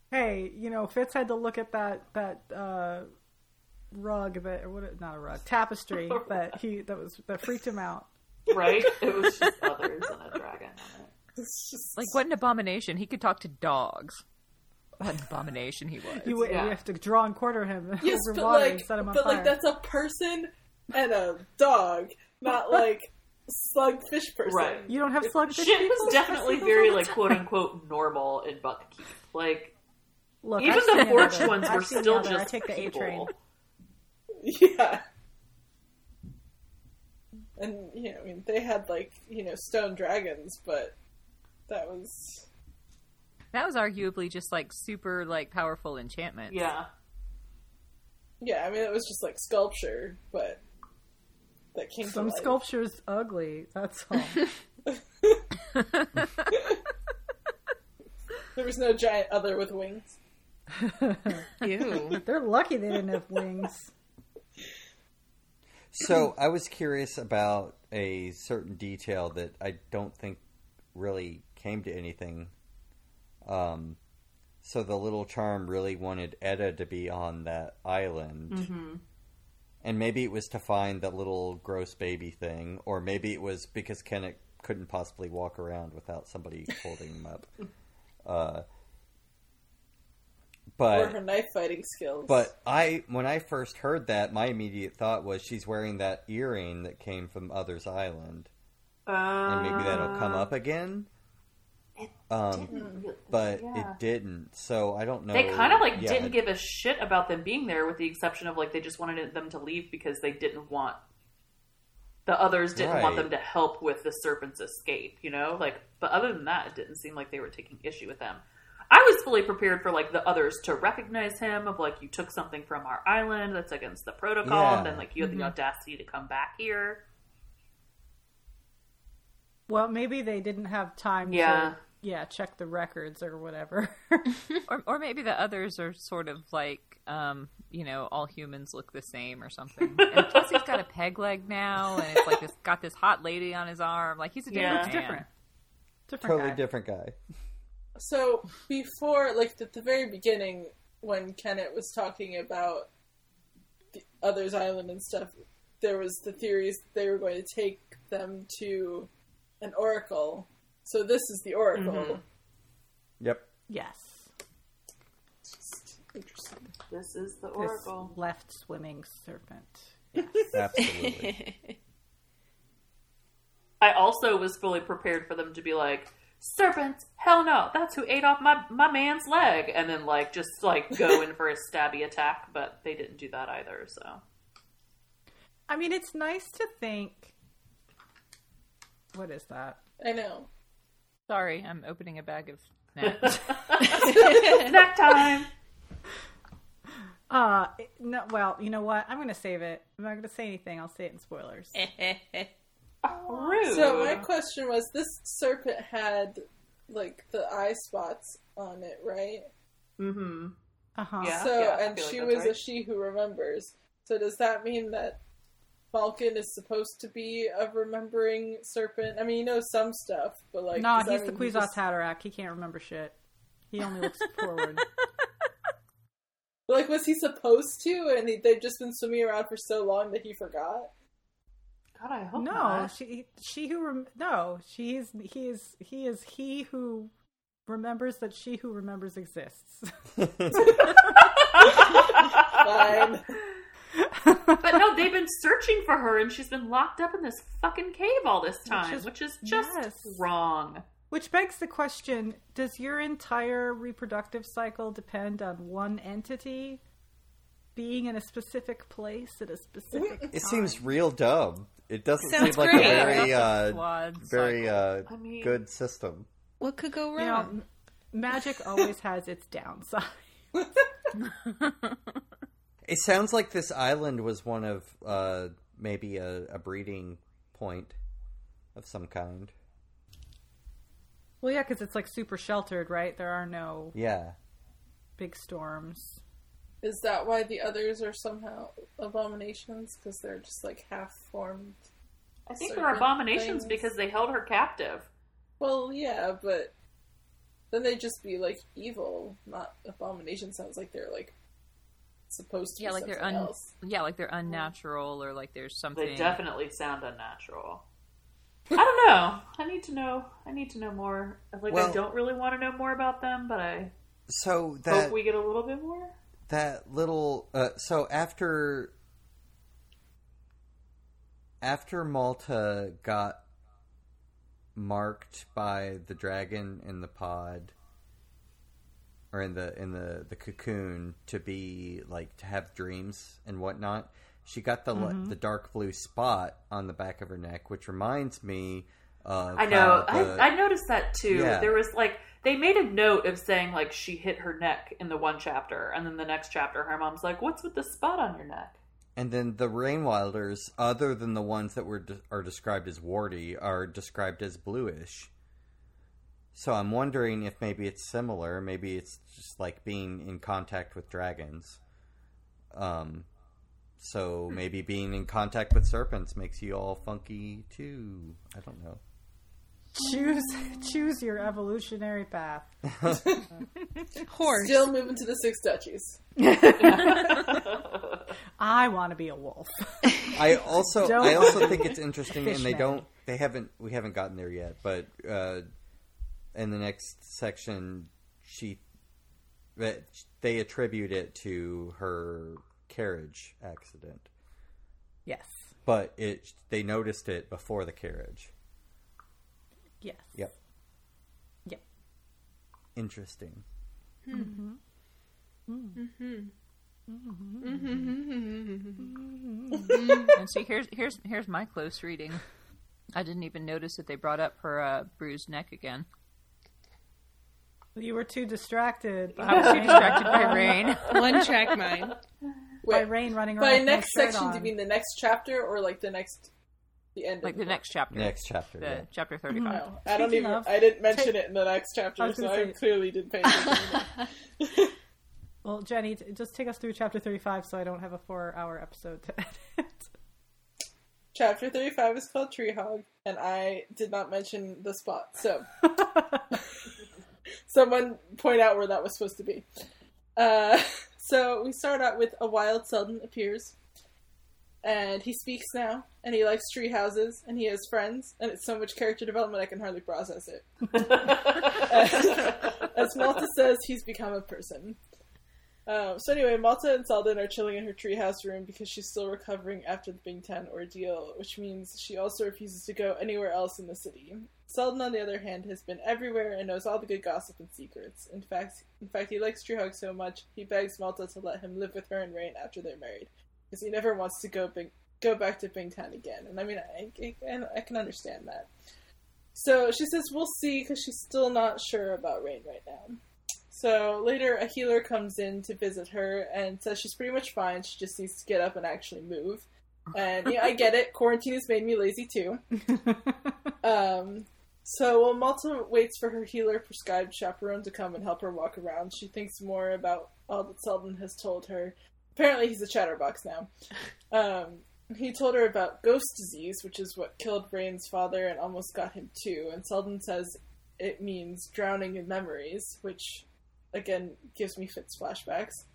Hey, you know, Fitz had to look at that that uh, rug that or what? Not a rug, tapestry that he that was that freaked him out. Right? It was just others and a dragon on it. It's just Like what an abomination! He could talk to dogs. What an abomination he was. You, Yeah. you have to draw and quarter him yes, over but water like, and set him on but fire. like that's a person and a dog, not like slugfish person. Right. you don't have slugfish Shit people? was definitely very like quote unquote normal in Buckkeep. Like Look, even I've the seen Forge ones were seen still other. I just take the A train. People. Yeah. And you know, I mean, they had like you know stone dragons, but that was That was arguably just like super like powerful enchantment. Yeah. yeah. I mean, it was just like sculpture, but that came Some to life. sculpture's ugly. That's all. There was no giant other with wings. Ew. They're lucky they didn't have wings. So I was curious about a certain detail that I don't think really came to anything. Um, so the little charm really wanted Etta to be on that island, Mm-hmm. and maybe it was to find that little gross baby thing, or maybe it was because Kennit couldn't possibly walk around without somebody holding him up. Uh, but or her knife fighting skills. but I, when I first heard that, my immediate thought was she's wearing that earring that came from Others Island, and maybe that'll come up again. Um, but yeah. it didn't, so I don't know. They kind of like Yeah, didn't give a shit about them being there, with the exception of like they just wanted them to leave because they didn't want the others didn't want them to help with the serpent's escape. You know, like but other than that, it didn't seem like they were taking issue with them. I was fully prepared for like the others to recognize him of like you took something from our island that's against the protocol, Yeah. and then like you had the audacity to come back here. Well, maybe they didn't have time Yeah. to yeah, check the records or whatever. Or, or maybe the others are sort of like, um, you know, all humans look the same or something. And plus, he's got a peg leg now, and it's like this got this hot lady on his arm. Like he's a different Yeah. man. It's different. Different totally guy. different guy. So before, like at the very beginning, when Kennit was talking about the others' island and stuff, there was the theories that they were going to take them to an oracle. So this is the oracle. Mhm. Yep. Yes. Interesting. This is the This oracle. left swimming serpent. Yes. Absolutely. I also was fully prepared for them to be like, serpents, hell no, that's who ate off my, my man's leg. And then, like, just, like, go in for a stabby attack, but they didn't do that either, so. I mean, it's nice to think. What is that? I know. Sorry, I'm opening a bag of snacks. Snack time! Uh, no. Well, you know what? I'm going to save it. I'm not going to say anything. I'll say it in spoilers. Rude. So my question was, this serpent had like the eye spots on it, right? mm-hmm. Uh huh. Yeah. so I and feel like she that's was a she who remembers. So does that mean that Maulkin is supposed to be a remembering serpent? I mean, he knows some stuff, but like, no, does he's the mean he just- Haderach. He can't remember shit. He only looks forward. Like, was he supposed to? And he, they've just been swimming around for so long that he forgot. God, I hope No, not. she she who rem- no, she's he is he is he who remembers that she who remembers exists. Fine. but no, they've been searching for her, and she's been locked up in this fucking cave all this time, is- which is, just yes. wrong. Which begs the question Does your entire reproductive cycle depend on one entity being in a specific place at a specific time? It seems real dumb. It doesn't Sounds seem like great. a very uh, Flawed very cycle. uh, I mean- good system. What could go You know, wrong? m- magic always has its downside. It sounds like this island was one of uh, maybe a, a breeding point of some kind. Well, yeah, because it's like super sheltered, right? There are no Yeah. big storms. Is that why the others are somehow abominations? Because they're just like half formed. I think they're abominations things. because they held her captive. Well, yeah, but then they'd just be like evil, not abomination. Sounds like they're like supposed to Yeah, be like they're something un- else. yeah, like they're unnatural or like there's something. They definitely sound unnatural. I don't know. I need to know. I need to know more. Like Well- I don't really want to know more about them, but I So that hope we get a little bit more. That little uh, so after after Malta got marked by the dragon in the pod or in the in the the cocoon to be like to have dreams and whatnot she got the Mm-hmm. the dark blue spot on the back of her neck which reminds me of I know. the- I, I noticed that too. Yeah. There was like they made a note of saying like she hit her neck in the one chapter, and then the next chapter, her mom's like, "What's with the spot on your neck?" And then the Rainwilders, other than the ones that were de- are described as warty, are described as bluish. So I'm wondering if maybe it's similar. Maybe it's just like being in contact with dragons. Um, so maybe being in contact with serpents makes you all funky too. I don't know. Choose choose your evolutionary path. Horse. Still moving to the six duchies. I want to be a wolf. I also Don't- I also think it's interesting, and they Fishman. don't they haven't we haven't gotten there yet, but uh, in the next section, she that they attribute it to her carriage accident, yes. but it they noticed it before the carriage. Yes. Yep, Yep. interesting. Mhm. Mhm. Mhm. And see, here's here's here's my close reading. I didn't even notice that they brought up her uh, bruised neck again. You were too distracted by, I was too distracted by Reyn. One track mind. by Wait, Reyn running around. by with no next shirt section, do you mean the next chapter or like the next, the end? Like of the next chapter. Next chapter. The yeah. chapter thirty-five. I don't Speaking even. of- I didn't mention take- it in the next chapter, was so gonna I clearly didn't pay attention. Well, Jenny, just take us through chapter 35 so I don't have a four hour episode to edit. chapter thirty-five is called Trehaug, and I did not mention the spot. So, someone point out where that was supposed to be. Uh, so we start out with a wild Selden appears, and he speaks now, and he likes tree houses, and he has friends, and it's so much character development I can hardly process it. As Malta says, he's become a person. Um, so anyway, Malta and Selden are chilling in her treehouse room because she's still recovering after the Big Ten ordeal, which means she also refuses to go anywhere else in the city. Selden, on the other hand, has been everywhere and knows all the good gossip and secrets. In fact, in fact, he likes Trehaug so much he begs Malta to let him live with her and Reyn after they're married, because he never wants to go big, go back to Bingtown again. And I mean, I, I, I can understand that. So she says we'll see because she's still not sure about Reyn right now. So later, a healer comes in to visit her and says she's pretty much fine. She just needs to get up and actually move. And yeah, I get it. Quarantine has made me lazy too. Um, so while Malta waits for her healer prescribed chaperone to come and help her walk around, she thinks more about all that Selden has told her. Apparently, he's a chatterbox now. Um, he told her about ghost disease, which is what killed Reyn's father and almost got him too. And Selden says it means drowning in memories, which again gives me Fitz flashbacks.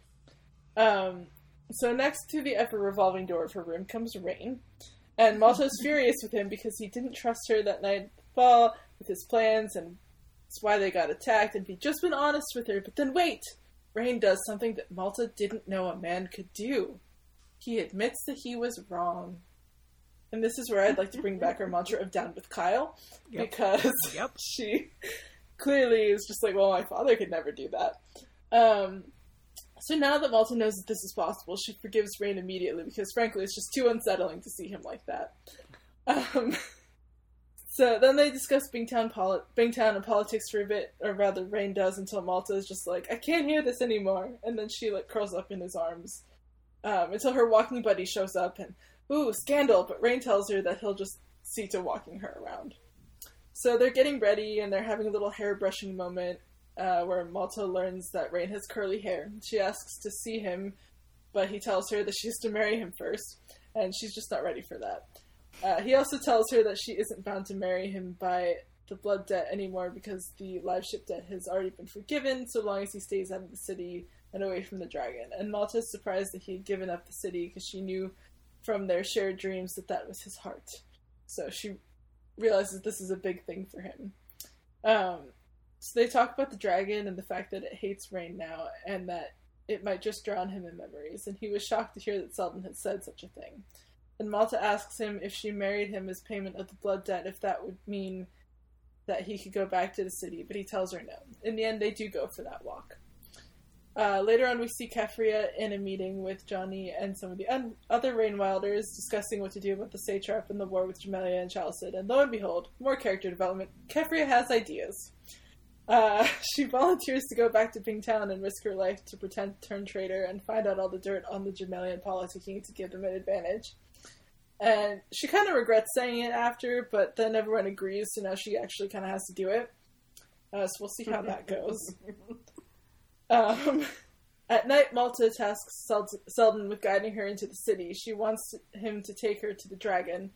Um, so next to the ever revolving door of her room comes Reyn, and Malta's furious with him because he didn't trust her that night ball with his plans, and it's why they got attacked. And he'd just been honest with her, but then wait, Reyn does something that Malta didn't know a man could do. he admits that he was wrong. And this is where I'd like to bring back our mantra of down with Kyle Yep. because Yep. she clearly is just like, well, my father could never do that. Um, so now that Malta knows that this is possible, she forgives Reyn immediately because, frankly, it's just too unsettling to see him like that. Um, so then they discuss Bingtown, poli- Bingtown and politics for a bit, or rather, Reyn does until Malta is just like, I can't hear this anymore, and then she like curls up in his arms um, until her walking buddy shows up and ooh scandal. But Reyn tells her that he'll just see to walking her around. So they're getting ready and they're having a little hair brushing moment uh, where Malta learns that Reyn has curly hair. She asks to see him, but he tells her that she has to marry him first, and she's just not ready for that. Uh, he also tells her that she isn't bound to marry him by the blood debt anymore because the live ship debt has already been forgiven so long as he stays out of the city and away from the dragon. And Malta is surprised that he had given up the city because she knew from their shared dreams that that was his heart. So she realizes this is a big thing for him. Um, so they talk about the dragon and the fact that it hates Reyn now and that it might just drown him in memories. And he was shocked to hear that Selden had said such a thing. And Malta asks him if she married him as payment of the blood debt, if that would mean that he could go back to the city, but he tells her no. In the end, they do go for that walk. Uh, later on, we see Keffria in a meeting with Jani and some of the un- other Rainwilders discussing what to do about the Satrap and the war with Jamaillia and Chalced. And lo and behold, more character development. Keffria has ideas. Uh, she volunteers to go back to Bingtown and risk her life to pretend to turn traitor and find out all the dirt on the Jamaillian politicking to give them an advantage. And she kind of regrets saying it after, but then everyone agrees, so now she actually kind of has to do it. Uh, so we'll see how that goes. Um, at night, Malta tasks Seld- Selden with guiding her into the city. She wants him to take her to the dragon,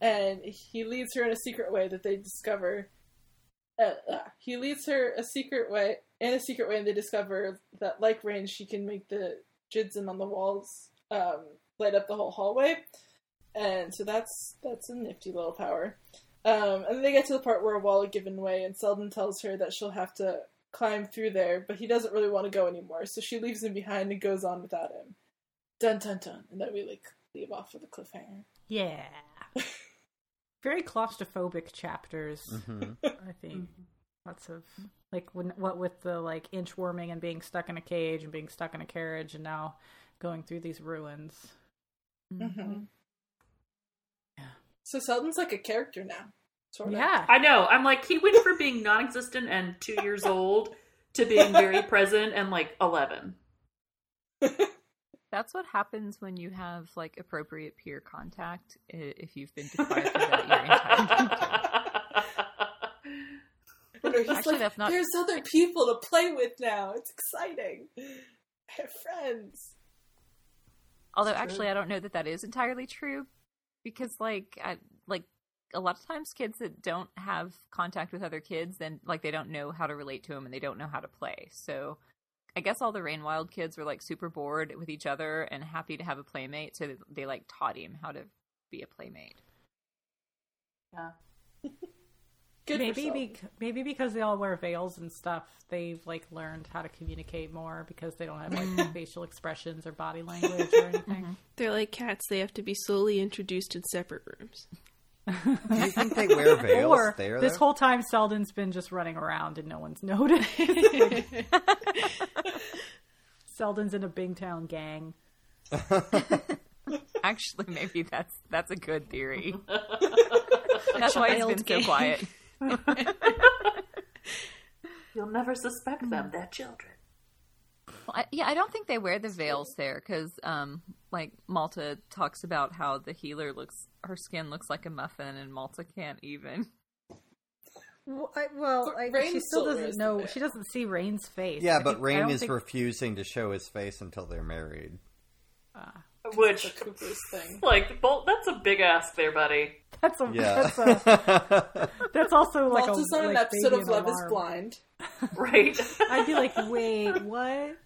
and he leads her in a secret way that they discover. Uh, uh, he leads her a secret way in a secret way, and they discover that, like Reyn, she can make the jidzin on the walls um, light up the whole hallway, and so that's that's a nifty little power. Um, and then they get to the part where a wall is given way, and Selden tells her that she'll have to climb through there, but he doesn't really want to go anymore, so she leaves him behind and goes on without him. Dun dun dun. And then we like leave off with a cliffhanger. Yeah. Very claustrophobic chapters, Mhm. I think. Lots of like when, what with the like inchworming and being stuck in a cage and being stuck in a carriage and now going through these ruins. Mm-hmm. So Selden's like a character now. Sort of. Yeah. I know. I'm like, he went from being non existent and two years old to being very present and like 11. That's what happens when you have like appropriate peer contact. If you've been deprived of that your entire And he's Actually, like, that's not- There's other people to play with now. It's exciting. I have friends. Although actually, I don't know that that is entirely true, because like, I, like a lot of times, kids that don't have contact with other kids, then like they don't know how to relate to them and they don't know how to play. So, I guess all the rain wild kids were like super bored with each other and happy to have a playmate, so they, like taught him how to be a playmate. yeah. Good maybe Selden. bec- maybe because they all wear veils and stuff, they've like learned how to communicate more because they don't have like mm-hmm. facial expressions or body language or anything. Mm-hmm. They're like cats. They have to be slowly introduced in separate rooms. Do you think they wear veils Or there? this though? whole time Selden's been just running around and no one's noticed. Selden's in a Bingtown gang. Actually, maybe that's that's a good theory. that's why he's child been gang. so quiet. You'll never suspect them. They're children. Well, I, yeah, I don't think they wear the veils there because, um, like Malta talks about how the healer looks, her skin looks like a muffin, and Malta can't even. Well, I, well I, she still still doesn't know. She doesn't see Reyn's face. yeah, but think- Reyn is think- refusing to show his face until they're married. Which, the Cooper's thing. like, Bolt, that's a big ass there, buddy. That's a, Yeah. that's a that's also like Malta's a on an episode of in Love is Blind. Right? I'd be like, wait, what?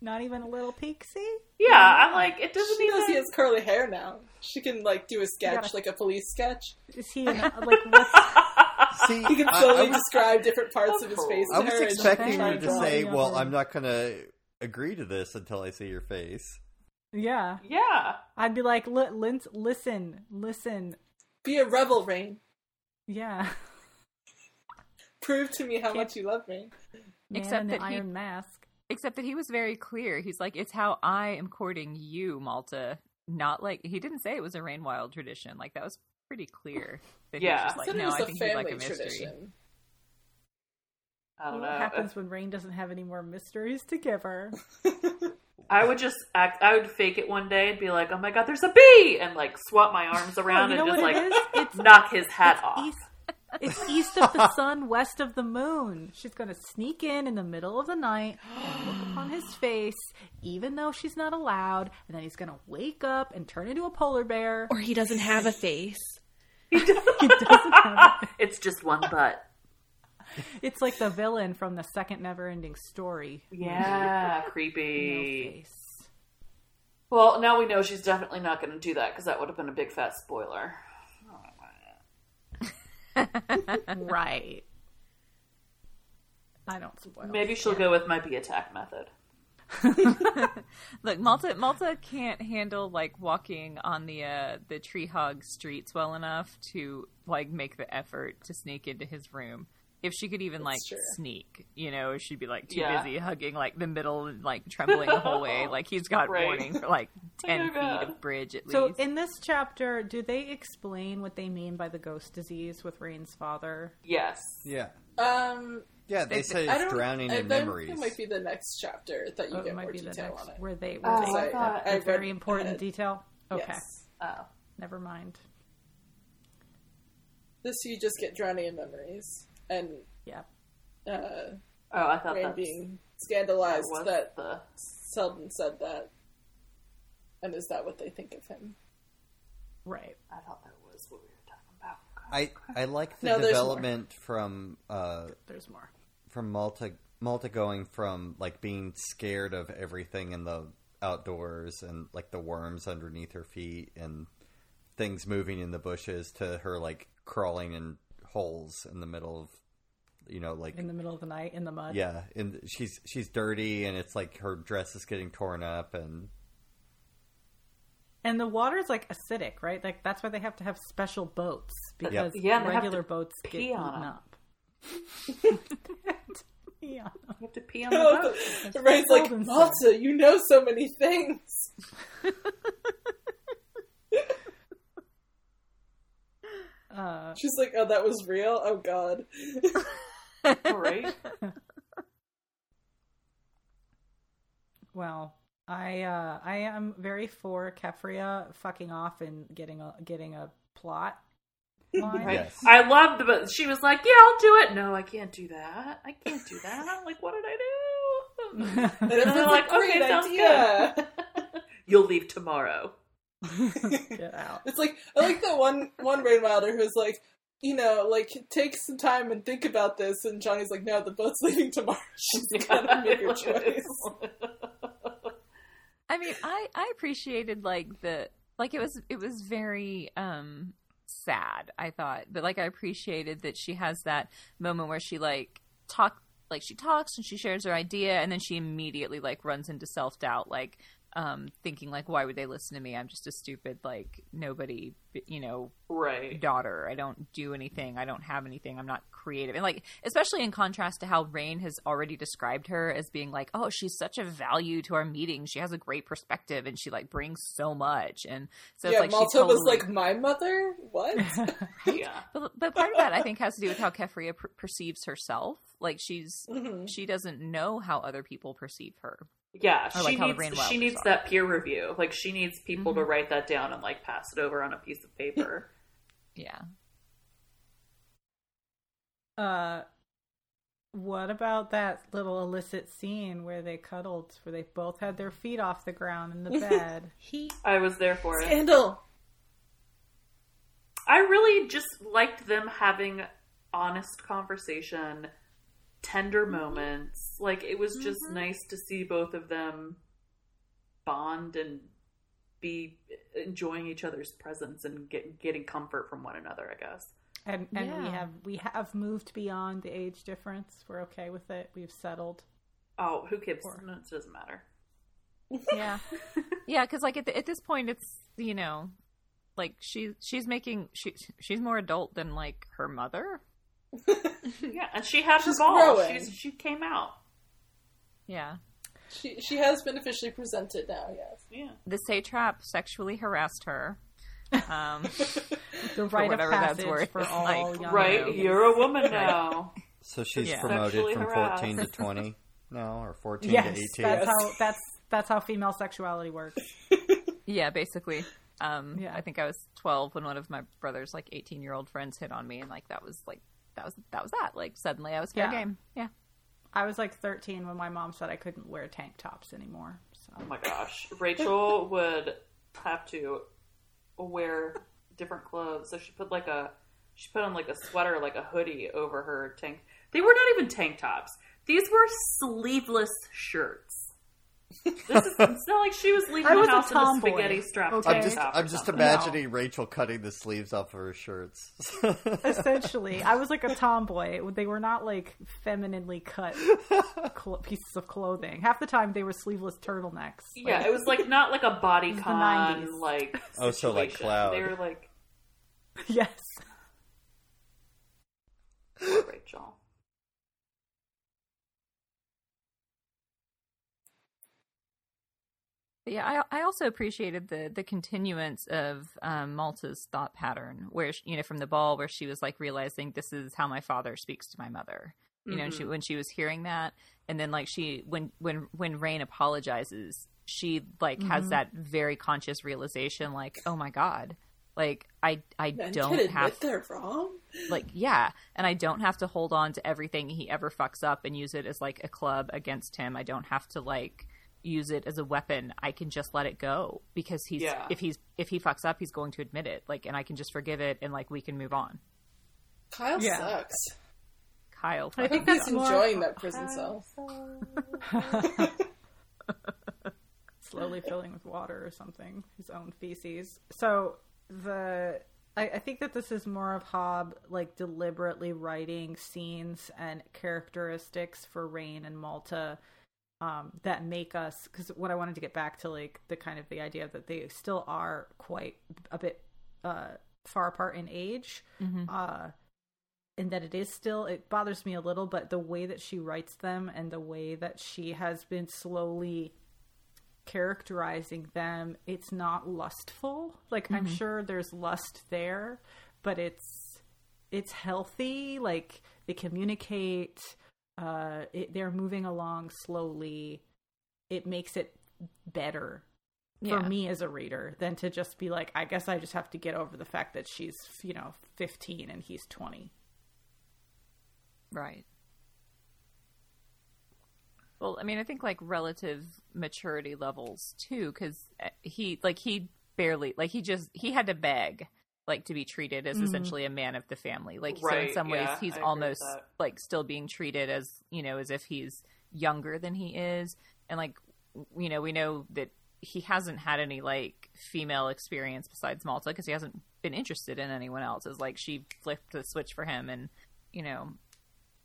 Not even a little pixie? yeah, I'm like, it doesn't She knows even. he has curly hair now. She can like do a sketch, gotta- like a police sketch. Is he in, uh, like what's? See, He can I- slowly I was- describe different parts of his face. I to was her expecting try her to say, "Well, I'm not going to agree to this until I see your face." Yeah, Yeah. I'd be like, "Li- lin- listen, listen. Be a rebel, Reyn. Yeah, Prove to me how much you love me. Man Except in the that he- Iron Mask. Except that he was very clear. He's like, "It's how I am courting you, Malta." Not like he didn't say it was a Rain Wild tradition. Like that was pretty clear. That he was Yeah. just like, Said no, it was I a think he'd like family a mystery. tradition. I don't what know. happens when Reyn doesn't have any more mysteries to give her? I would just act. I would fake it one day and be like, "Oh my god, there's a bee!" and like swap my arms around Oh, and just like it is? It's knock his hat it's off. East, it's east of the sun, west of the moon. She's going to sneak in in the middle of the night and look upon his face, even though she's not allowed. And then he's going to wake up and turn into a polar bear. Or he doesn't have a face. He doesn't have it's just one butt. It's like the villain from the second Never-Ending Story. Yeah, creepy. face. Well, now we know she's definitely not going to do that because that would have been a big fat spoiler. Right. I don't spoil. Maybe she'll go with my bee attack method. Look, Malta Malta can't handle like walking on the uh the Trehaug streets well enough to like make the effort to sneak into his room. If she could even like true. sneak, you know, she'd be like too Yeah. busy hugging like the middle and like trembling the whole way. Like he's got Right. warning for like ten Oh, God. feet of bridge at So least. So in this chapter, do they explain what they mean by the ghost disease with Reyn's father? Yes. Yeah. Um, Yeah, they It- say it's drowning I in memories. It might be the next chapter that you Oh, get it might more be the detail next on it. where they Oh, where they I thought- a I very important ahead. detail. Okay, Yes. Oh. never mind. This you just get drowning in memories, and Yeah. uh, Oh, I thought Reyn that being scandalized was that the. Selden said that, and is that what they think of him? Right. I thought that was what we were talking about. I I like the No, there's more. development from uh, There's more. from Malta Malta going from like being scared of everything in the outdoors and like the worms underneath her feet and things moving in the bushes to her like crawling in holes in the middle of you know like In the middle of the night in the mud. yeah and she's she's dirty and it's like her dress is getting torn up and And the water's like acidic, right? Like that's why they have to have special boats because Yeah, and they have regular to boats get pee eaten on 'em. up. yeah. You have to pee on the boat. Reyn's like, Selden said. Malta, you know so many things. Uh, She's like, oh, that was real. Oh God. All right. well, I uh, I am very for Keffria fucking off and getting a getting a plot line. Yes. I loved, the but she was like, "Yeah, I'll do it." No, I can't do that. I can't do that. Like, what did I do? And And it's they're like, like, great "Okay, sounds idea. good." You'll leave tomorrow. Get out. It's like I like that one one Rain Wilder who's like, you know, like take some time and think about this, and Jani's like, no, the boat's leaving tomorrow. She's gotta make her choice. I mean, I I appreciated like the like it was it was very um sad. I thought, but like I appreciated that she has that moment where she like talk like she talks and she shares her idea, and then she immediately like runs into self doubt, like um thinking like why would they listen to me? I'm just a stupid like nobody, you know, right. daughter. I don't do anything. I don't have anything. I'm not creative. And like, especially in contrast to how Reyn has already described her as being like, oh, she's such a value to our meeting. She has a great perspective and she like brings so much. And so yeah, it's like Malta she totally, was like, my mother. What? Yeah. but, but part of that I think has to do with how Keffria per- perceives herself. Like she's Mhm. she doesn't know how other people perceive her. Yeah, Or, she like, how needs Reyn she needs are. that peer review. Like she needs people to Mhm. write that down and like pass it over on a piece of paper. Yeah. Uh, what about that little illicit scene where they cuddled, where they both had their feet off the ground in the bed? He I was there for it. Scandal. I really just liked them having honest conversation, tender moments. Like it was just mm-hmm. nice to see both of them bond and be enjoying each other's presence and get, getting comfort from one another. I guess. And and we have we have moved beyond the age difference. We're okay with it. We've settled. Oh, who gives? Or- No, it doesn't matter. yeah, yeah. Because like at, the, at this point, it's you know, like she she's making she she's more adult than like her mother. Yeah, and she had She's her ball. She's, she came out. Yeah. She she has been officially presented now. Yes. Yeah. The satrap sexually harassed her. Um, The rite of whatever that's worth, for all like, young Right, ladies. you're a woman now. So she's Yeah. promoted Sexually from harassed. 14 to 20 now, or 14 Yes, to 18. that's Yes. how that's that's how female sexuality works. yeah, basically. Um, Yeah. I think I was 12 when one of my brother's like 18 year old friends hit on me, and like that was like that was that was that. Like suddenly I was fair Yeah. game. Yeah. I was like 13 when my mom said I couldn't wear tank tops anymore. So Oh my gosh. Rachel would have to wear different clothes. So she put like a she put on like a sweater, like a hoodie over her tank. They were not even tank tops. These were sleeveless shirts. This is it's not like she was leaving I the was a house in a tomboy, spaghetti strap. okay? I'm just, I'm just something. imagining Rachel cutting the sleeves off of her shirts. essentially, I was like a tomboy. They were not like femininely cut cl- pieces of clothing. Half the time they were sleeveless turtlenecks. Yeah, it was like not like a body the con 90s. like Oh, so like situation. Cloud. They were like yes. poor Rachel. Yeah, I I also appreciated the the continuance of um, Malta's thought pattern, where she, you know from the ball, where she was like realizing this is how my father speaks to my mother. You know, and she when she was hearing that, and then like she when when when Reyn apologizes, she like has that very conscious realization, like oh my god, like I I Men don't have they're wrong. like yeah. And i don't have to hold on to everything he ever fucks up and use it as like a club against him. I don't have to like use it as a weapon i can just let it go because he's Yeah. if he's if he fucks up he's going to admit it like and i can just forgive it and like we can move on Kyle Yeah. sucks. kyle I think He's more- enjoying that prison cell. slowly filling with water or something, his own feces. So the I, I think that this is more of Hobb like deliberately writing scenes and characteristics for Reyn and Malta um, that make us because what I wanted to get back to like the kind of the idea that they still are quite a bit uh, far apart in age. Uh, and that it is still it bothers me a little but the way that she writes them and the way that she has been slowly characterizing them it's not lustful. Like i'm sure there's lust there but it's it's healthy. Like they communicate uh it, they're moving along slowly it makes it better for Yeah. me as a reader than to just be like i guess i just have to get over the fact that she's you know 15 and he's 20 Right. Well, I mean, I think like relative maturity levels too, because he like he barely like he just he had to beg like to be treated as essentially a man of the family. Like so, in Right, some ways, yeah, he's I agree with almost like still being treated as you know as if he's younger than he is, and like you know we know that he hasn't had any like female experience besides Malta because he hasn't been interested in anyone else. It's like she flipped the switch for him, and you know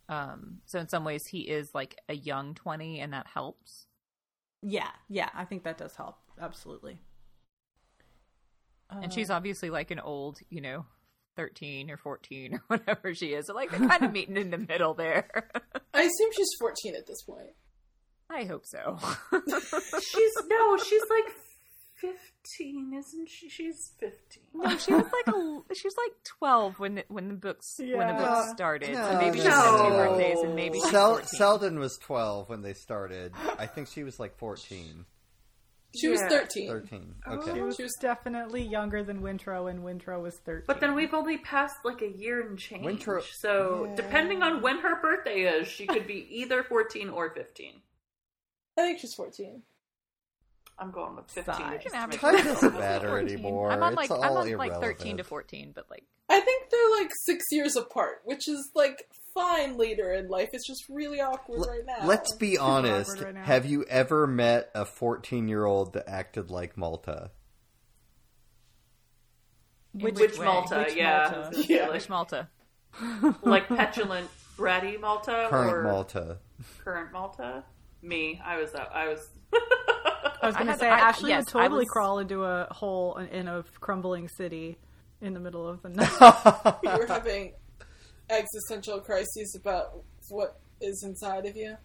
um, so in some ways, he is like a young twenty, and that helps. yeah yeah i think that does help absolutely and she's uh. obviously like an old, you know, thirteen or fourteen or whatever she is. So like they're kind of meeting in the middle there. I assume she's 14 at this point. I hope so. She's no, she's like fifteen, isn't she? She's fifteen. no, she was like a, she was like twelve when the, when the books when the books started. so maybe no, she had two birthdays, and maybe she's Sel- 14. Selden was 12 when they started. I think she was like 14, She was Yeah. 13. 13. Okay. She was, She was- definitely younger than Wintrow, and Wintrow was 13. But then we've only passed like a year and change. Winter- so depending on when her birthday is, she could be either fourteen or fifteen. I think she's 14. I'm going with fifteen. Sigh. just Can to make Time sure. doesn't matter 14. anymore. I'm on it's like all I'm on irrelevant. like thirteen to fourteen, but like I think they're like six years apart, which is like fine later in life. It's just really awkward L- right now. Let's be honest. right. Have you ever met a 14 year old that acted like Malta? which, Which? Malta? Which yeah, Malta? yeah, Wish Malta. like petulant, bratty Malta Current or Malta. current Malta. Me, I was uh, that. I was. I was going to say I- Ashley yes, would totally was- crawl into a hole in- in a crumbling city in the middle of the night. you were having existential crises about what is inside of you.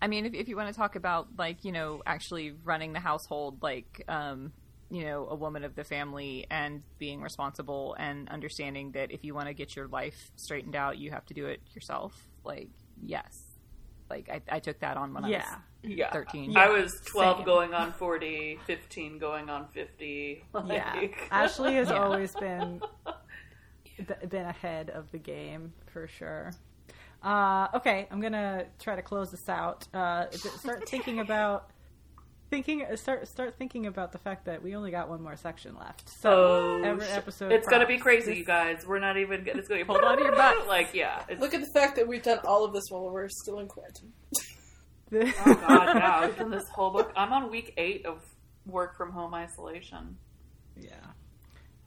I mean, if, if you want to talk about like you know actually running the household, like um, you know a woman of the family and being responsible and understanding that if you want to get your life straightened out, you have to do it yourself. Like yes, like I, I took that on when yeah. I was Yeah. thirteen. I was 12 Same. going on 40, 15 going on 50. Yeah. Ashley has Yeah. always been been ahead of the game for sure. Uh, okay, I'm gonna try to close this out. Uh, start thinking about thinking. Start start thinking about the fact that we only got one more section left. So Oh, every episode, It's gonna be crazy, you guys. We're not even. gonna- It's gonna be Hold on to your butts. Like, yeah. It's, Look at the fact that we've done all of this while we're still in quarantine. oh god, yeah. We've done this whole book. I'm on week eight of work from home isolation. Yeah.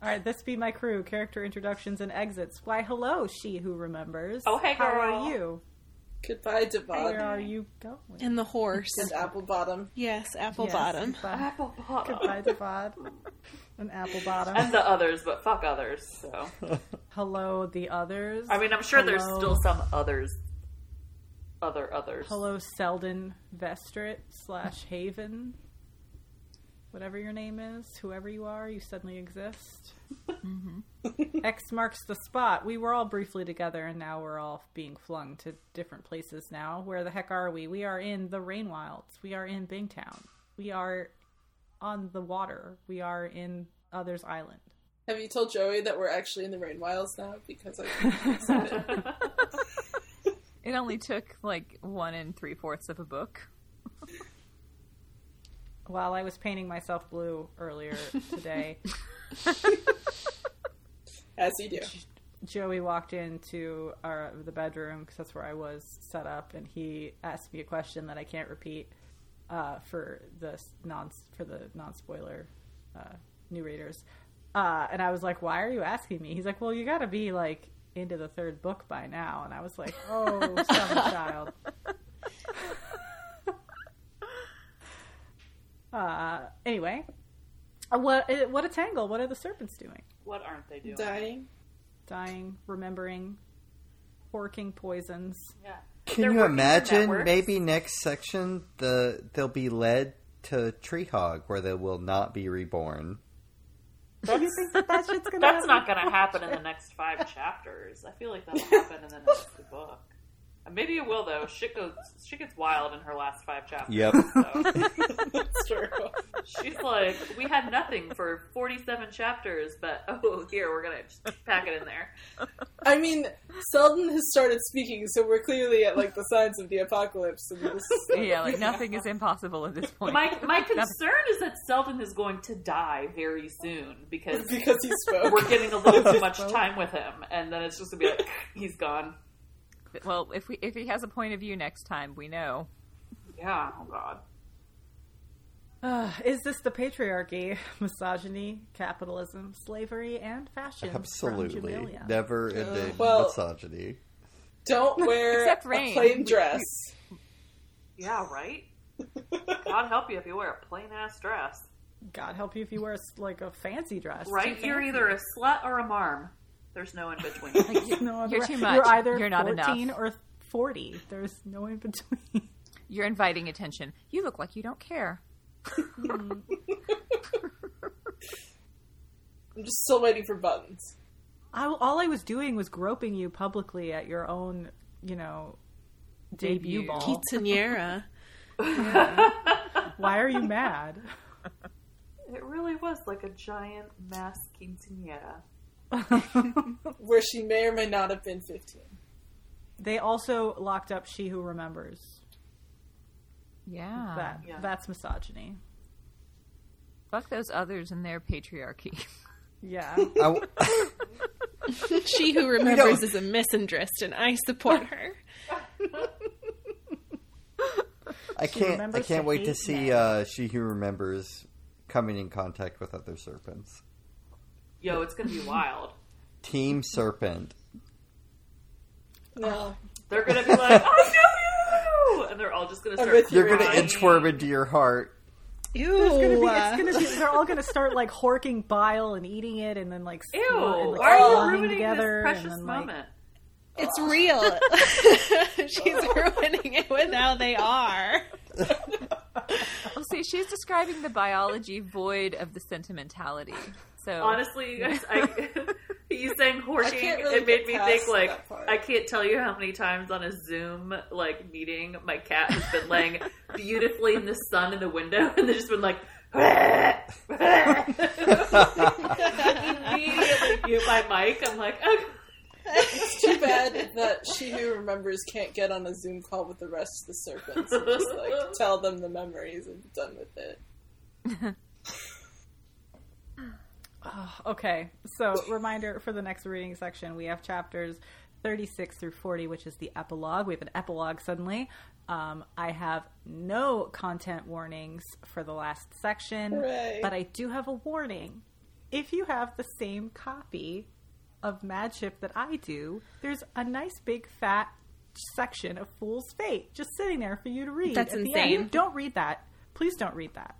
All right, this be my crew. Character introductions and exits. Why, hello, she who remembers. Oh, hey, How girl. are you? Goodbye, Davad Where are you going? And the horse. and Apple Bottom. Yes, apple Yes, bottom. Goodbye, Apple bottom. goodbye Davad. An apple bottom. And the others, but fuck others. So, hello, the others. I mean, I'm sure there's still some others. Other others. Hello, Selden Vestrit slash Haven. Whatever your name is, whoever you are, you suddenly exist. Mm-hmm. X marks the spot. We were all briefly together, and now we're all being flung to different places now. Where the heck are we? We are in the Rain Wilds. We are in Bingtown. We are on the water. We are in Others Island. Have you told Joey that we're actually in the Rain Wilds now? Because I It only took like one and three fourths of a book. While I was painting myself blue earlier today, as you do. Joey walked into our the bedroom because that's where I was set up, and he asked me a question that I can't repeat uh, for the non for the non spoiler uh, new readers. Uh, and I was like, "Why are you asking me?" He's like, "Well, you got to be like into the third book by now." And I was like, "Oh, summer child." Uh, anyway, what uh, what a tangle! What are the serpents doing? What aren't they doing? Dying. dying, remembering, porking poisons. Yeah. Can They're you imagine? Maybe next section, the they'll be led to Trehaug, where they will not be reborn. Do you think that that shit's gonna That's happen? not going to happen in the next five chapters. I feel like that'll happen in the next book. Maybe it will though. Shit goes. Shit gets wild in her last five chapters. Yep. So. That's true. She's like, we had nothing for forty-seven chapters, but oh, here we're gonna just pack it in there. I mean, Selden has started speaking, so we're clearly at like the signs of the apocalypse. And this, Yeah, like nothing is impossible at this point. My my concern is that Selden is going to die very soon because because he spoke. we're getting a little too much time with him, and then it's just gonna be like he's gone. Well, if we if he has a point of view next time, we know. Yeah. Oh God. Uh, is this the patriarchy, misogyny, capitalism, slavery, and fashion? Absolutely. Never ending well- misogyny. Don't wear Except a plain dress. Yeah. Right. God help you if you wear a plain ass dress. God help you if you wear like a fancy dress. Right? You're either a slut or a marm. There's no in between. Like, you, no you're too much. You're either You're not 14 enough. or 40. There's no in between. You're inviting attention. You look like you don't care. I'm just still waiting for buttons. I, all I was doing was groping you publicly at your own, you know, debut Debut. ball. Quinceanera. Why are you mad? it really was like a giant mass quinceanera. Where she may or may not have been 15. They also locked up She Who Remembers. Yeah. that yeah. that's misogyny. Fuck those others and their patriarchy. Yeah. I w- she who remembers is a misandrist, and I support her. I can't. I can't to wait to see uh, she who remembers coming in contact with other serpents. Yo, it's gonna be wild. Team Serpent. No. They're gonna be like, I know you, and they're all all just gonna I'm start. with you, You're gonna Ryan. inchworm into your heart. It's gonna be, Ew. it's gonna be, they're all gonna start like horking bile and eating it, and then like Ew! and, like, are you slowing ruining together, this precious then, like- moment? It's real. She's ruining it with how they are. Well, see, she's describing the biology void of the sentimentality. So Honestly, you guys, I, you saying horking, really it made me think like. I can't tell you how many times on a Zoom like meeting my cat has been laying beautifully in the sun in the window, and they've just been like. Immediately mute my mic. I'm like, okay. It's too bad that she who remembers can't get on a Zoom call with the rest of the serpents and just like tell them the memories and be done with it. Okay, so reminder for the next reading section, we have chapters 36 through 40, which is the epilogue. We have an epilogue suddenly. Um, I have no content warnings for the last section, Hooray. but I do have a warning. If you have the same copy of Mad Ship that I do, there's a nice big fat section of Fool's Fate just sitting there for you to read. That's insane. end. Don't read that. Please don't read that.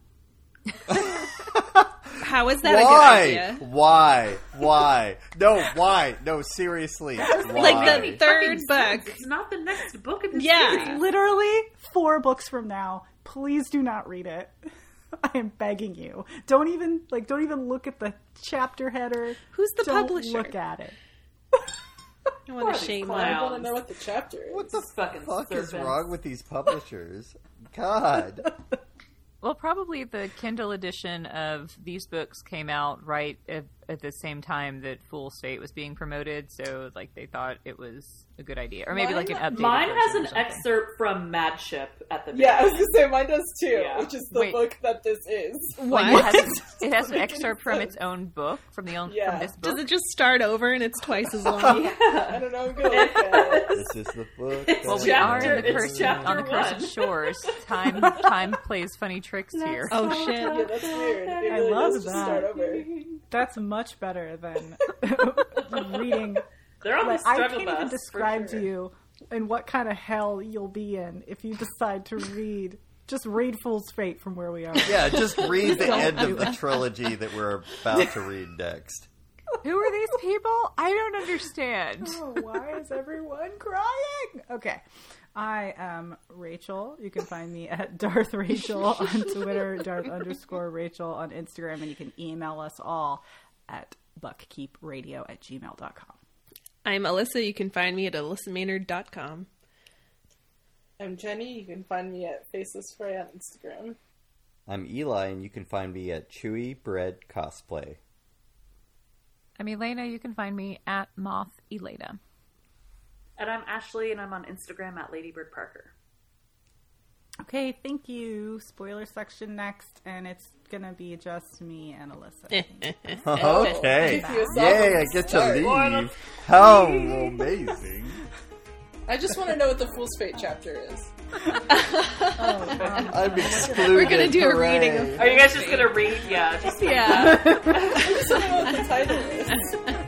How is that a good Why? idea? Why? Why? No, why? No, seriously. Like the third book. It's not the next book in the Yeah. series. literally four books from now. Please do not read it. I am begging you. Don't even like. Don't even look at the chapter header. Who's the Don't publisher? Look at it. I want to shame clowns. them. I want to know what the chapter is. What the fucking fuck is serpents. wrong with these publishers? God. Well, probably the Kindle edition of these books came out right at, at the same time that Fool's Fate was being promoted, so like they thought it was a good idea, or maybe Mine- like an updated. Mine has an excerpt from Mad Ship at the Yeah, I was gonna say mine does too, Yeah. which is the Wait. book that this is. Like, What? it has, it has an excerpt from its own book from the own Yeah. from this book. Does it just start over and it's twice as long? I don't know. I'm gonna look at it. This is the book. Well, that we are chapter- in the it's cursed on the cursed one. shores. Time time plays funny tricks here. Oh Yeah, shit. that's weird. It I really love that. start over. That's much better than reading. They're on Like, the I struggle can't bus. even describe sure. to you in what kind of hell you'll be in if you decide to read. Just read Fool's Fate from where we are. Yeah, just read the end of the trilogy that we're about to read next. Who are these people? I don't understand. Oh, why is everyone crying? Okay. I am Rachel. You can find me at Darth Rachel on Twitter, Darth underscore Rachel on Instagram, and you can email us all at buckkeepradio at gmail.com. I'm Alyssa. You can find me at alyssamaynard.com. I'm Jenny. You can find me at Faceless Fray on Instagram. I'm Eli, and you can find me at Chewy Bread Cosplay. I'm Elena. You can find me at Moth Elena. And I'm Ashley, and I'm on Instagram at Ladybird Parker. Okay, thank you. Spoiler section next, and it's going to be just me and Alyssa. Okay. Keep Yay, I get to leave. How amazing. I just want to know what the Fool's Fate chapter is. Oh, I'm excluded. We're gonna do a reading of- Are you guys just gonna read? Yeah, just Yeah. I just want to know what the title is.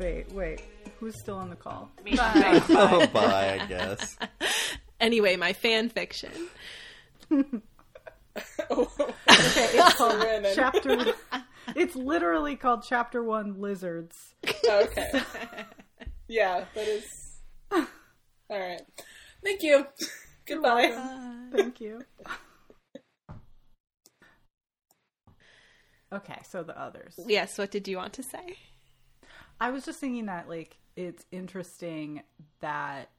Of Fool's Fate. Wait, who's still on the call? me. Oh, bye, I guess. Anyway, my fan fiction. Oh, Okay, it's called Chapter. It's literally called Chapter One Lizards. okay. Yeah, that is. All right. Thank you. Goodbye. Thank you. Okay, so the others. Yes, what did you want to say? I was just thinking that like it's interesting that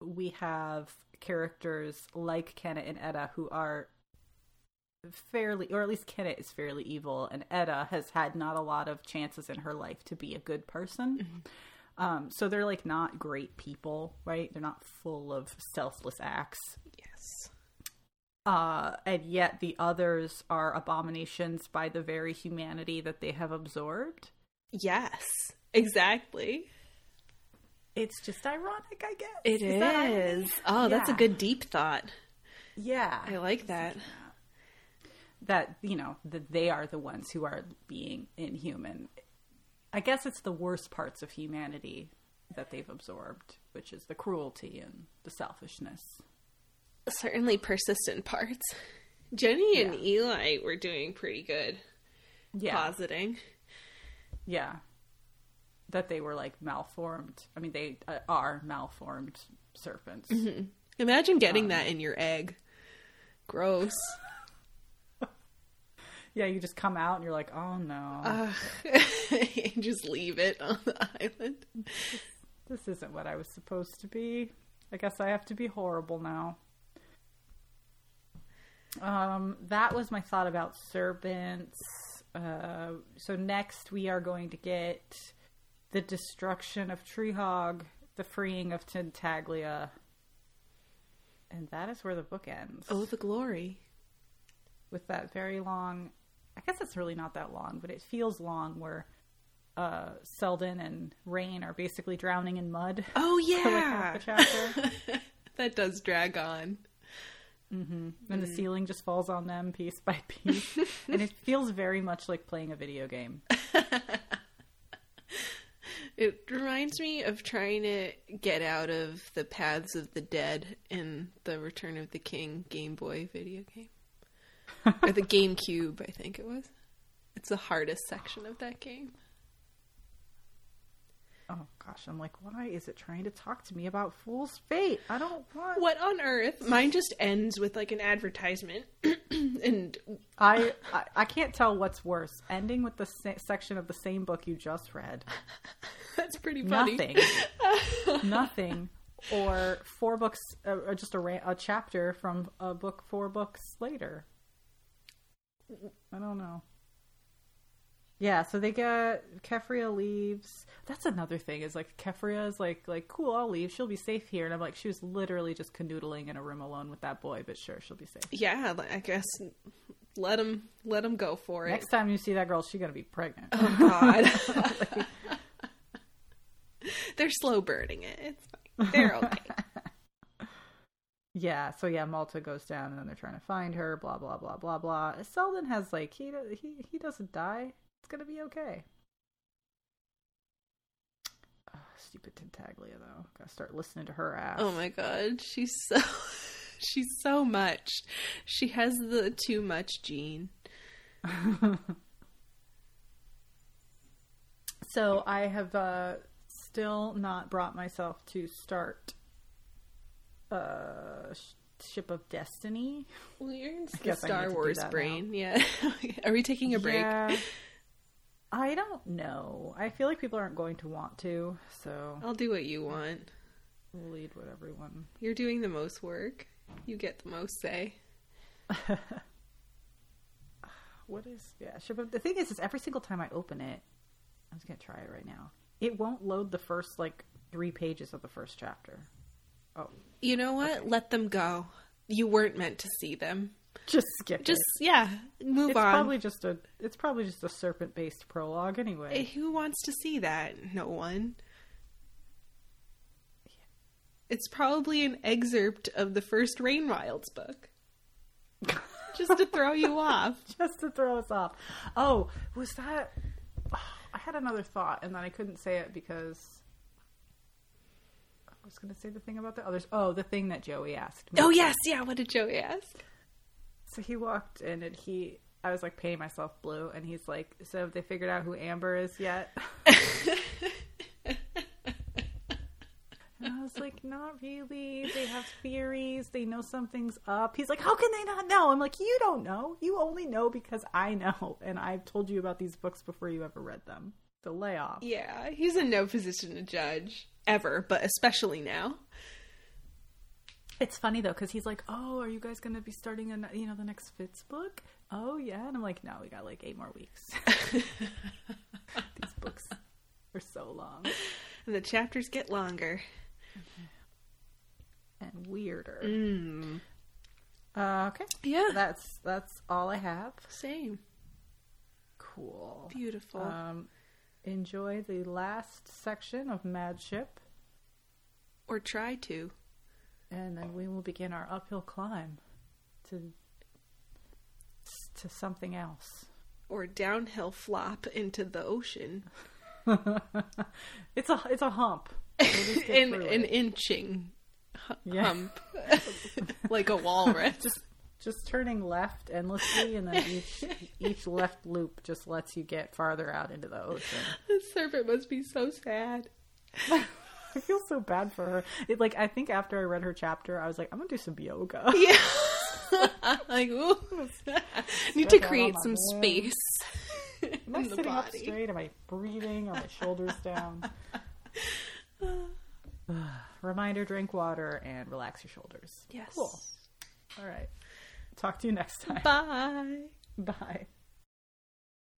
we have characters like Kennit and Etta who are fairly or at least Kennit is fairly evil and Etta has had not a lot of chances in her life to be a good person. Um so they're like not great people, right? They're not full of selfless acts. Yes. uh, and yet the others are abominations by the very humanity that they have absorbed. Yes, exactly. It's just ironic, I guess. It is. that irony? Oh, that's a good deep thought. Yeah. I like that. that you know that they are the ones who are being inhuman. I guess it's the worst parts of humanity that they've absorbed, which is the cruelty and the selfishness. Certainly persistent parts. Jenny and Eli were doing pretty good Yeah, positing. Yeah, that they were like malformed. I mean, they uh, are malformed serpents. Imagine getting that in your egg. Gross. Yeah, you just come out and you're like, oh no. And Just leave it on the island. this isn't what I was supposed to be. I guess I have to be horrible now. Um, that was my thought about serpents. Uh, so next we are going to get the destruction of Trehaug, the freeing of Tintaglia, and that is where the book ends. Oh, the glory. With that very long, I guess it's really not that long, but it feels long. Where uh, Selden and Reyn are basically drowning in mud. Oh, for like half the yeah. chapter. that does drag on. Mm-hmm. and the mm. ceiling just falls on them piece by piece and it feels very much like playing a video game It reminds me of trying to get out of the paths of the dead in the Return of the King Game Boy video game. or the GameCube, I think it was. It's the hardest section of that game. Oh gosh i'm like why is it trying to talk to me about fool's fate? I don't want What on earth? Mine just ends with like an advertisement. And I, I i can't tell what's worse ending with the sa- section of the same book you just read. That's pretty funny. nothing. Nothing. Or four books uh, or just a, ra- a chapter from a book four books later. I don't know yeah so they get Keffria leaves that's another thing is like Keffria is like like cool i'll leave she'll be safe here and i'm like she was literally just canoodling in a room alone with that boy but sure she'll be safe Yeah, I guess let him let him go for it. next time you see that girl she's gonna be pregnant Oh God. They're slow burning it. It's fine. They're okay. Yeah, so yeah, Malta goes down and then they're trying to find her, blah blah blah blah blah. Selden has like he he he doesn't die. It's gonna be okay. Stupid Tintaglia though. Gotta start listening to her ass. oh my God, she's so she's so much. She has the too much gene. So I have uh still not brought myself to start uh Ship of Destiny. Well, you're in the guess I need Star Wars that now. brain. Yeah. Are we taking a break? Yeah. I don't know. I feel like people aren't going to want to, so I'll do what you want. we'll lead what everyone You're doing the most work. You get the most say. What is yeah? Of, the thing is, is every single time I open it, I'm just gonna try it right now. It won't load the first like three pages of the first chapter. Oh, You know what? Let them go. You weren't meant to see them. Just skip it. Just it. yeah, move It's on. probably just a it's probably just a serpent based prologue Eh, anyway. Who wants to see that? No one. It's probably an excerpt of the first Rain Wilds book. Just to throw you off. just to throw us off. Oh, was that? I had another thought, and then I couldn't say it because I was going to say the thing about the others. Oh, the thing that Joey asked me. Oh yes, yeah, what did Joey ask? So he walked in, and he, I was like painting myself blue, and he's like, "So have they figured out who Amber is yet?" And I was like, not really. They have theories. They know something's up. He's like, how can they not know? I'm like, you don't know. You only know because I know. And I've told you about these books before you ever read them. The layoff. Yeah, he's in no position to judge ever, but especially now. It's funny though, because he's like, oh, are you guys going to be starting, a, you know, the next Fitz book? Oh, yeah. And I'm like, no, we got like eight more weeks. these books are so long And the chapters get longer. and weirder. Mm. Uh, okay. Yeah. That's that's all I have. Same. Cool. Beautiful. Um, enjoy the last section of Mad Ship, or try to. And then we will begin our uphill climb to to something else. Or downhill flop into the ocean. It's a it's a hump. We'll just get an, an inching hu- Yeah. hump. like a walrus. just, just turning left endlessly, and then each each left loop just lets you get farther out into the ocean. the serpent must be so sad. I feel so bad for her. It, like I think after I read her chapter, I was like, I'm gonna do some yoga. Yeah. like, ooh. Need to create some space Am I in the sitting up straight? Am I breathing? Are my shoulders down? Reminder: drink water and relax your shoulders. Yes. Cool. All right. Talk to you next time. Bye. Bye.